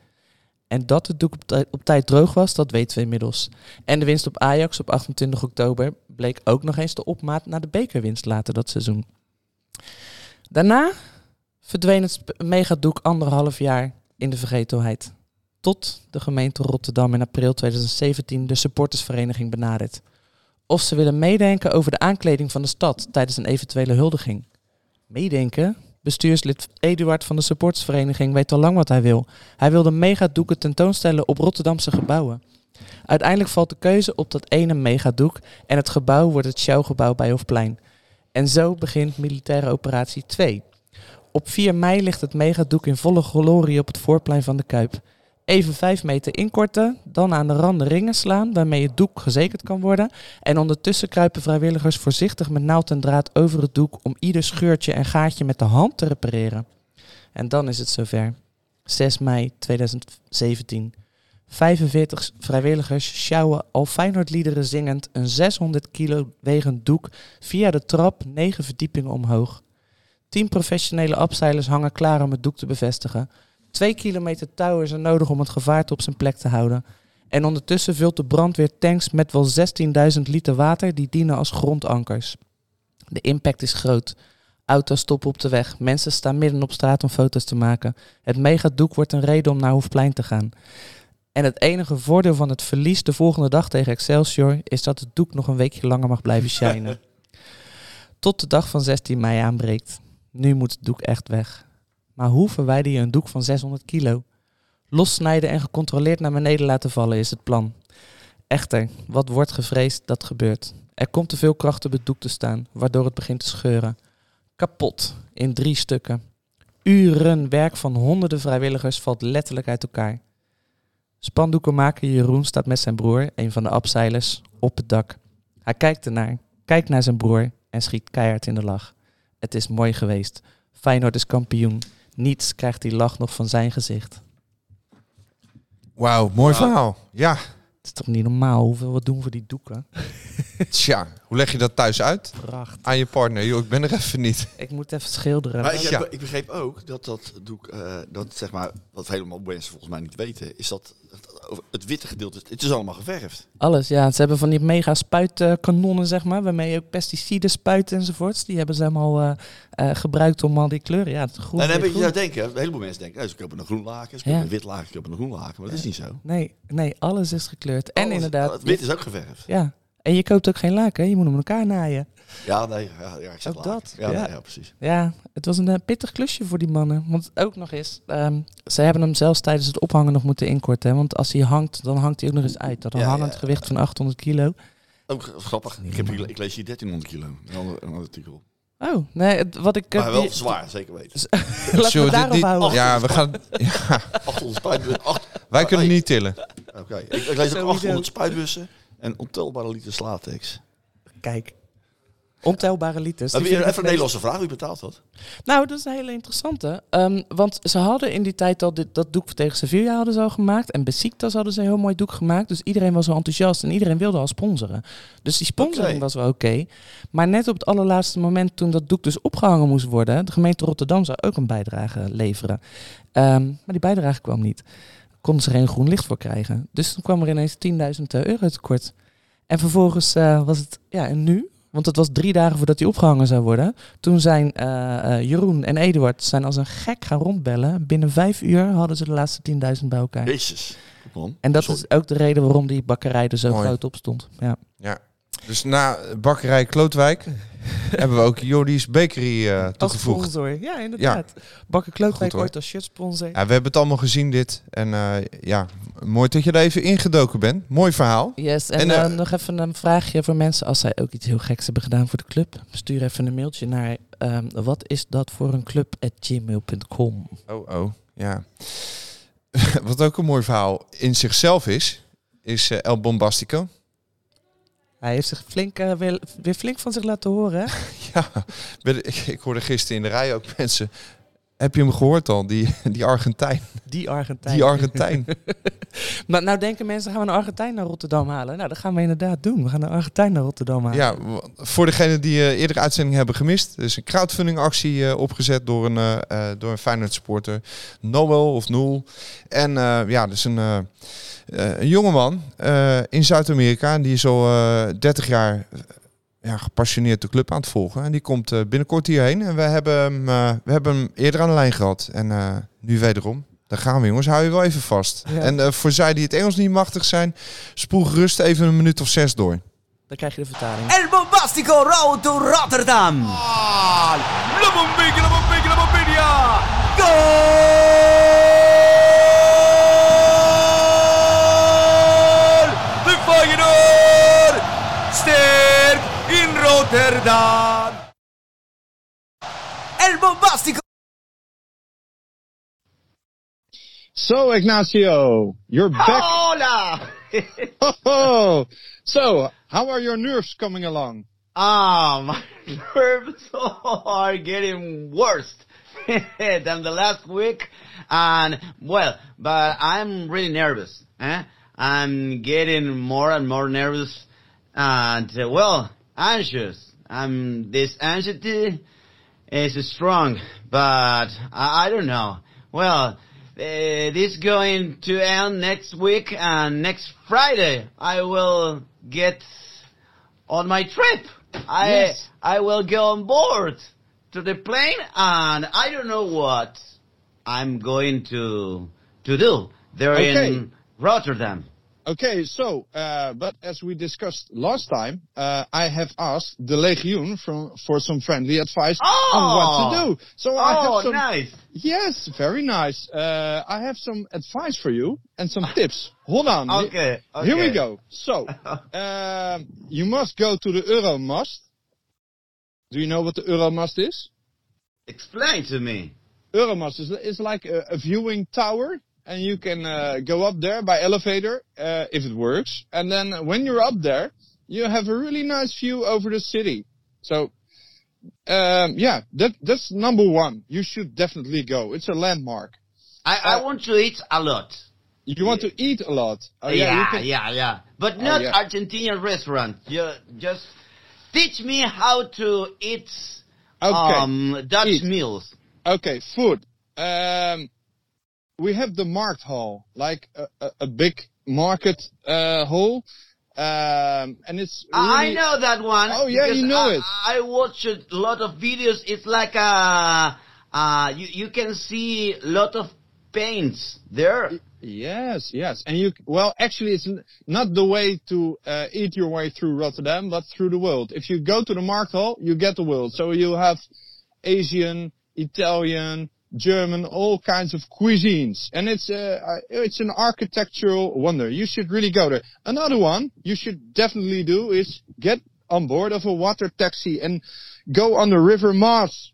En dat het doek op, op tijd droog was, dat weten we inmiddels. En de winst op Ajax op 28 oktober bleek ook nog eens de opmaat naar de bekerwinst later dat seizoen. Daarna verdween het megadoek anderhalf jaar in de vergetelheid. Tot de gemeente Rotterdam in april 2017 de supportersvereniging benadert. Of ze willen meedenken over de aankleding van de stad tijdens een eventuele huldiging. Meedenken? Bestuurslid Eduard van de supportersvereniging weet al lang wat hij wil. Hij wil de megadoeken tentoonstellen op Rotterdamse gebouwen. Uiteindelijk valt de keuze op dat ene megadoek en het gebouw wordt het Schouwgebouw bij Hofplein. En zo begint militaire operatie 2. Op 4 mei ligt het megadoek in volle glorie op het voorplein van de Kuip. Even 5 meter inkorten, dan aan de randen ringen slaan waarmee het doek gezekerd kan worden. En ondertussen kruipen vrijwilligers voorzichtig met naald en draad over het doek om ieder scheurtje en gaatje met de hand te repareren. En dan is het zover. 6 mei 2017. 45 vrijwilligers sjouwen al Feyenoordliederen zingend een 600 kilo wegend doek via de trap 9 verdiepingen omhoog. 10 professionele abseilers hangen klaar om het doek te bevestigen. Twee kilometer touw is nodig om het gevaarte op zijn plek te houden. En ondertussen vult de brandweer tanks met wel 16.000 liter water die dienen als grondankers. De impact is groot. Auto's stoppen op de weg. Mensen staan midden op straat om foto's te maken. Het megadoek wordt een reden om naar Hoefplein te gaan. En het enige voordeel van het verlies de volgende dag tegen Excelsior is dat het doek nog een weekje langer mag blijven shinen. [LAUGHS] Tot de dag van 16 mei aanbreekt. Nu moet het doek echt weg. Maar hoe verwijder je een doek van 600 kilo? Lossnijden en gecontroleerd naar beneden laten vallen is het plan. Echter, wat wordt gevreesd, dat gebeurt. Er komt te veel kracht op het doek te staan, waardoor het begint te scheuren. Kapot, in drie stukken. Uren werk van honderden vrijwilligers valt letterlijk uit elkaar. Spandoekenmaker Jeroen staat met zijn broer, een van de abseilers, op het dak. Hij kijkt ernaar, kijkt naar zijn broer en schiet keihard in de lach. Het is mooi geweest. Feyenoord is kampioen. Niets krijgt die lach nog van zijn gezicht. Wauw, mooi verhaal. Ja, is toch niet normaal hoeveel we doen voor die doeken? [LAUGHS] Tja, hoe leg je dat thuis uit Prachtig. aan je partner? Joh, ik ben er even niet. Ik moet even schilderen. Maar ik, heb- Ja. ik begreep ook dat dat doek, eh, dat zeg maar, wat helemaal mensen volgens mij niet weten, is dat het, witte gedeelte, het is allemaal geverfd. Alles, ja. Ze hebben van die mega spuitkanonnen, zeg maar, waarmee je ook pesticiden spuiten enzovoorts. Die hebben ze helemaal eh, eh, gebruikt om al die kleuren. Ja, het groen. en dan heb je zou denken, een heleboel mensen denken, nou, ze kopen een groen laken, ze Ja. kopen een wit laken, ze kopen een groen laken, maar dat is niet zo. Nee, nee, alles is gekleurd. En inderdaad. Het wit is ook geverfd. Ja. En je koopt ook geen laken, hè? je moet hem elkaar naaien. Ja, nee, ja, ja ik zeg Ook laken. dat, Ja, ja. nee, ja, precies. Ja, het was een eh, pittig klusje voor die mannen. Want ook nog eens, ehm, ze hebben hem zelfs tijdens het ophangen nog moeten inkorten. hè. Want als hij hangt, dan hangt hij ook nog eens uit. Dat een Ja, hangend ja. gewicht van 800 kilo. Ook grappig. Ik, heb ik lees hier 1300 kilo. Een ander, een ander artikel. Oh, nee, het- wat ik... eh, Maar wel die- zwaar, zeker weten. [LAUGHS] Laten we daarop houden. Ja, we gaan. [LAUGHS] Ja, 800 spuitbussen. acht- wij kunnen niet tillen. Oké, ik, ik lees ook Sowieso. 800 spuitbussen en ontelbare liters latex. Kijk. Ontelbare liters. Die ik even een het Nederlandse vraag, wie betaalt dat? Nou, dat is een hele interessante. Ehm, want ze hadden in die tijd al dit, dat doek tegen Sevilla hadden ze al gemaakt. En Besiktas hadden ze een heel mooi doek gemaakt. Dus iedereen was al enthousiast en iedereen wilde al sponsoren. Dus die sponsoring was wel oké. Maar net op het allerlaatste moment toen dat doek dus opgehangen moest worden... de gemeente Rotterdam zou ook een bijdrage leveren. Ehm, maar die bijdrage kwam niet. Konden ze geen groen licht voor krijgen. Dus toen kwam er ineens 10.000 euro tekort. En vervolgens eh, was het, ja, en nu? Want het was drie dagen voordat hij opgehangen zou worden. Toen zijn eh, eh, Jeroen en Eduard zijn als een gek gaan rondbellen. Binnen vijf uur hadden ze de laatste 10.000 bij elkaar. Jezus. Man. En dat Sorry. is ook de reden waarom die bakkerij er zo Mooi. groot op stond. Ja. Ja. Dus na bakkerij Klootwijk [LAUGHS] hebben we ook Jordi's Bakery eh, Als toegevoegd. sponsor. Ja, inderdaad. Bakker Goed, Klootwijk hoor. ooit als shirtsponsor. Ja, we hebben het allemaal gezien dit. En eh, ja, mooi dat je er even ingedoken bent. Mooi verhaal. Yes, en, En, eh, nog even een vraagje voor mensen als zij ook iets heel geks hebben gedaan voor de club. Stuur even een mailtje naar ehm, wat is dat voor een club at gmail.com. Oh, oh, ja. [LAUGHS] Wat ook een mooi verhaal in zichzelf is, is eh, El Bombastico. Hij heeft zich flink, eh, weer, weer flink van zich laten horen. hè? [LAUGHS] Ja, ik, ik hoorde gisteren in de rij ook mensen. Heb je hem gehoord al? Die, die Argentijn. Die Argentijn. Die Argentijn. [LAUGHS] Maar nou denken mensen, gaan we een Argentijn naar Rotterdam halen? Nou, dat gaan we inderdaad doen. We gaan een Argentijn naar Rotterdam halen. Ja, voor degenen die eh eerdere uitzending hebben gemist. Er is een crowdfunding actie eh, opgezet door een, eh, door een Feyenoord supporter. Noel of Noel. En ja, dus een, een jongeman eh in Zuid-Amerika. Die is al eh 30 jaar eh, ja, gepassioneerd de club aan het volgen. En die komt eh, binnenkort hierheen. En we hebben, hem, eh, we hebben hem eerder aan de lijn gehad. En eh, nu wederom. Daar gaan we jongens, hou je wel even vast. Ja. En eh, voor zij die het Engels niet machtig zijn, spoel gerust even een minuut of zes door. Dan krijg je de vertaling. El Bombastico Road to Rotterdam. La Bombiglia, la la Bombiglia. Goal! Feyenoord! Sterk in Rotterdam. El Bombastico. So, Ignacio, you're back. Hola! Oh, so, how are your nerves coming along? Ah, my [LAUGHS] nerves are getting worse [LAUGHS] than the last week. And, well, but I'm really nervous. Eh? I'm getting more and more nervous and, uh, well, anxious. Um, this anxiety is strong, but I, I don't know. Well, uh, this going to end next week and next Friday I will get on my trip. I Yes. I will go on board to the plane and I don't know what I'm going to to do there Okay. in Rotterdam. Okay, so, uh, but as we discussed last time, uh, I have asked the Legioen from, for some friendly advice on what to do. So I oh, have some, nice. yes, very nice. Uh, I have some advice for you and some tips. Hold on. [LAUGHS] Okay, Here we go. So, [LAUGHS] um, you must go to the Euromast. Do you know what the Euromast is? Explain to me. Euromast is, is like a, a viewing tower, and you can uh, go up there by elevator uh, if it works. And then when you're up there, you have a really nice view over the city. So, um, yeah, that that's number one. You should definitely go. It's a landmark. I, I want to eat a lot. You want to eat a lot. Oh, yeah, yeah, can- yeah, But Oh, not yeah. Argentinian restaurant. You just teach me how to eat Okay. um, Dutch Eat. meals. Okay, food. Um, we have the market hall, like a, a, a big market uh, hall, um, and it's. I know that one. Oh, yeah, you know I, it. I watched a lot of videos. It's like a, uh, you you can see a lot of paints there. Yes, yes, and you. Well, actually, it's not the way to uh, eat your way through Rotterdam, but through the world. If you go to the market hall, you get the world. So you have Asian, Italian, German, all kinds of cuisines, and it's uh, uh, it's an architectural wonder. You should really go there. Another one you should definitely do is get on board of a water taxi and go on the River Maas.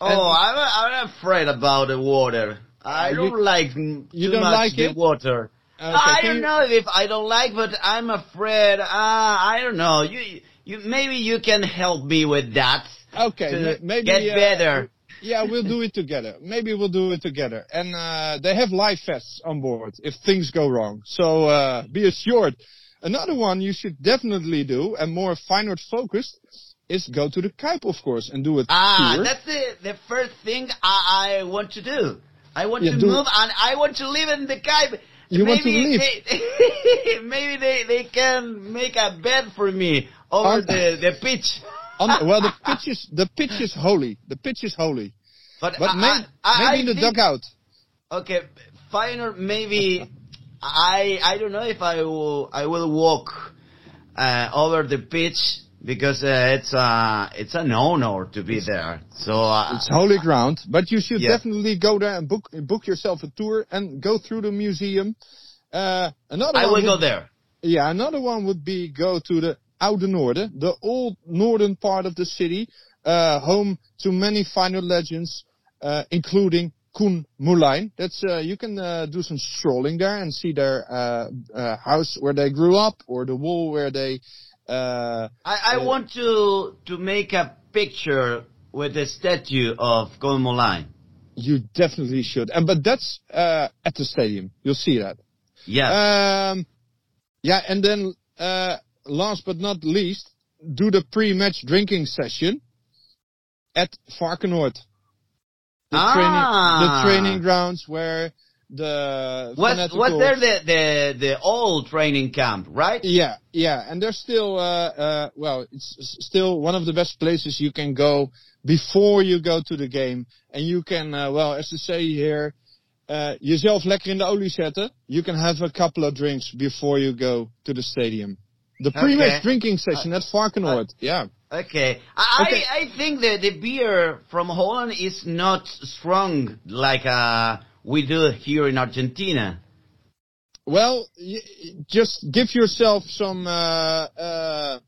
Oh, And- I'm I'm afraid about the water. I don't like mm, you too don't much like the it? water. Okay, I don't you- know if I don't like, but I'm afraid. Uh, I don't know. You you maybe you can help me with that. Okay, maybe get uh, better. Yeah, we'll do it together. Maybe we'll do it together. And uh, they have life vests on board if things go wrong. So uh, be assured. Another one you should definitely do, and more Feyenoord focused, is go to the Kuip, of course, and do it. Ah, tour. that's the the first thing I, I want to do. I want Yeah, to move and I want to live in the Cape. You want to maybe live? They, [LAUGHS] maybe they, they can make a bed for me over the, the pitch. On- [LAUGHS] well, the pitch is the pitch is holy. The pitch is holy. But, But I, may, I, maybe I in the think- dugout. Okay, Feyenoord maybe I I don't know if I will I will walk uh, over the pitch because uh, it's uh it's an honor to be there. So uh, It's holy ground, but you should Yeah. definitely go there and book book yourself a tour and go through the museum. Uh, another I will go there. Yeah, another one would be go to the Oude Noorden, the old northern part of the city, uh, home to many final legends, uh, including Koen Moulijn. That's uh, you can uh, do some strolling there and see their uh, uh, house where they grew up or the wall where they. Uh, I, I Uh, want to to make a picture with the statue of Koen Moulijn. you definitely should, and but that's uh, at the stadium. You'll see that. Yes. Um, yeah, and then uh, last but not least, do the pre-match drinking session at Varkenoord. The Ah. training, the training grounds where the was was there the, the the old training camp, right? Yeah, yeah, and there's still, uh, uh, well, it's still one of the best places you can go before you go to the game, and you can, uh, well, as they say here, uh, jezelf lekker in de olie zetten. You can have a couple of drinks before you go to the stadium. The pre-match Okay. drinking session at Varkenoord, yeah. Okay. I Okay. I I think that the beer from Holland is not strong like uh we do here in Argentina. Well, just give yourself some, uh, uh,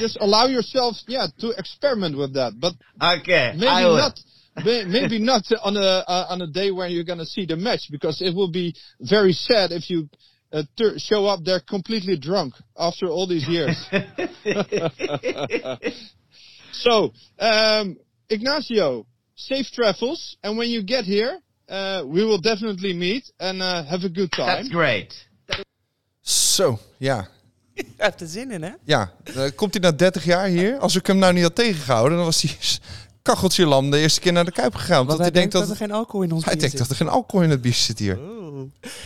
just allow yourself, yeah, to experiment with that, but Okay. maybe not may- maybe not on a uh, on a day where you're gonna see the match because it will be very sad if you uh, show up there completely drunk after all these years. [LAUGHS] [LAUGHS] so, um, Ignacio, safe travels, and when you get here, uh, we will definitely meet and uh, have a good time. That's great. Zo, ja. Hij heeft er zin in, hè? Ja, dan komt hij na 30 jaar hier. Als ik hem nou niet had tegengehouden, dan was hij kacheltje lam de eerste keer naar de Kuip gegaan. Want hij hij denkt dat, er geen alcohol in ons hij bier denkt zit. dat er geen alcohol in het bier zit hier.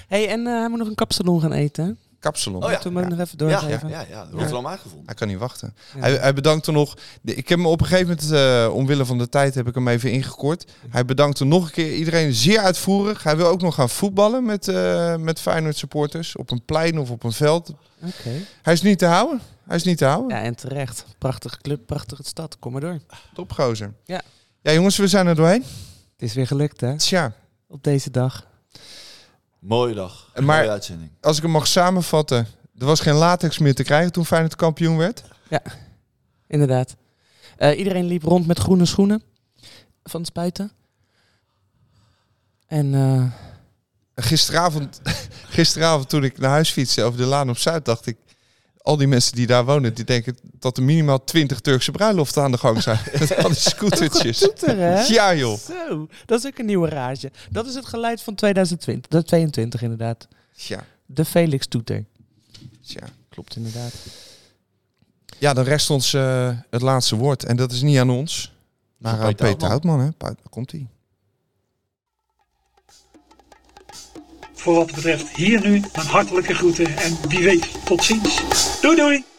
Hey, en eh, hij moet nog een kapsalon gaan eten. Kapsalon. Oh ja. Moeten we hem nog even Ja, doorgeven? ja, ja, ja. Rotterdam aangevonden. Hij kan niet wachten. Ja. Hij, hij bedankte nog. Ik heb hem op een gegeven moment, eh, omwille van de tijd, heb ik hem even ingekort. Hij bedankte nog een keer iedereen zeer uitvoerig. Hij wil ook nog gaan voetballen met, eh met Feyenoord supporters. Op een plein of op een veld. Oké. Hij is niet te houden. Hij is niet te houden. Ja, en terecht. Prachtige club, prachtige stad. Kom maar door. Topgozer. Ja. Ja, jongens, we zijn er doorheen. Het is weer gelukt, hè? Tja, Op deze dag. Mooie dag. Maar- Mooie uitzending. als ik hem mag samenvatten. Er was geen latex meer te krijgen toen Feyenoord kampioen werd. Inderdaad. Eh, iedereen liep rond met groene schoenen. Van het spuiten. En eh, Gisteravond, [LAUGHS] gisteravond toen ik naar huis fietste over de Laan op Zuid, dacht ik... al die mensen die daar wonen, die denken dat er minimaal 20 Turkse bruiloften aan de gang zijn. [LAUGHS] Met al die scootertjes. Toeter? Ja, joh. Zo, dat is ook een nieuwe rage. Dat is het geluid van 2020, dat 22 inderdaad. Ja, De Felix Toeter. ja. Klopt inderdaad. Ja, dan rest ons eh, het laatste woord. En dat is niet aan ons, maar aan Peter Houtman. Hè? Daar Voor wat betreft hier nu mijn hartelijke groeten en wie weet tot ziens. Doei doei!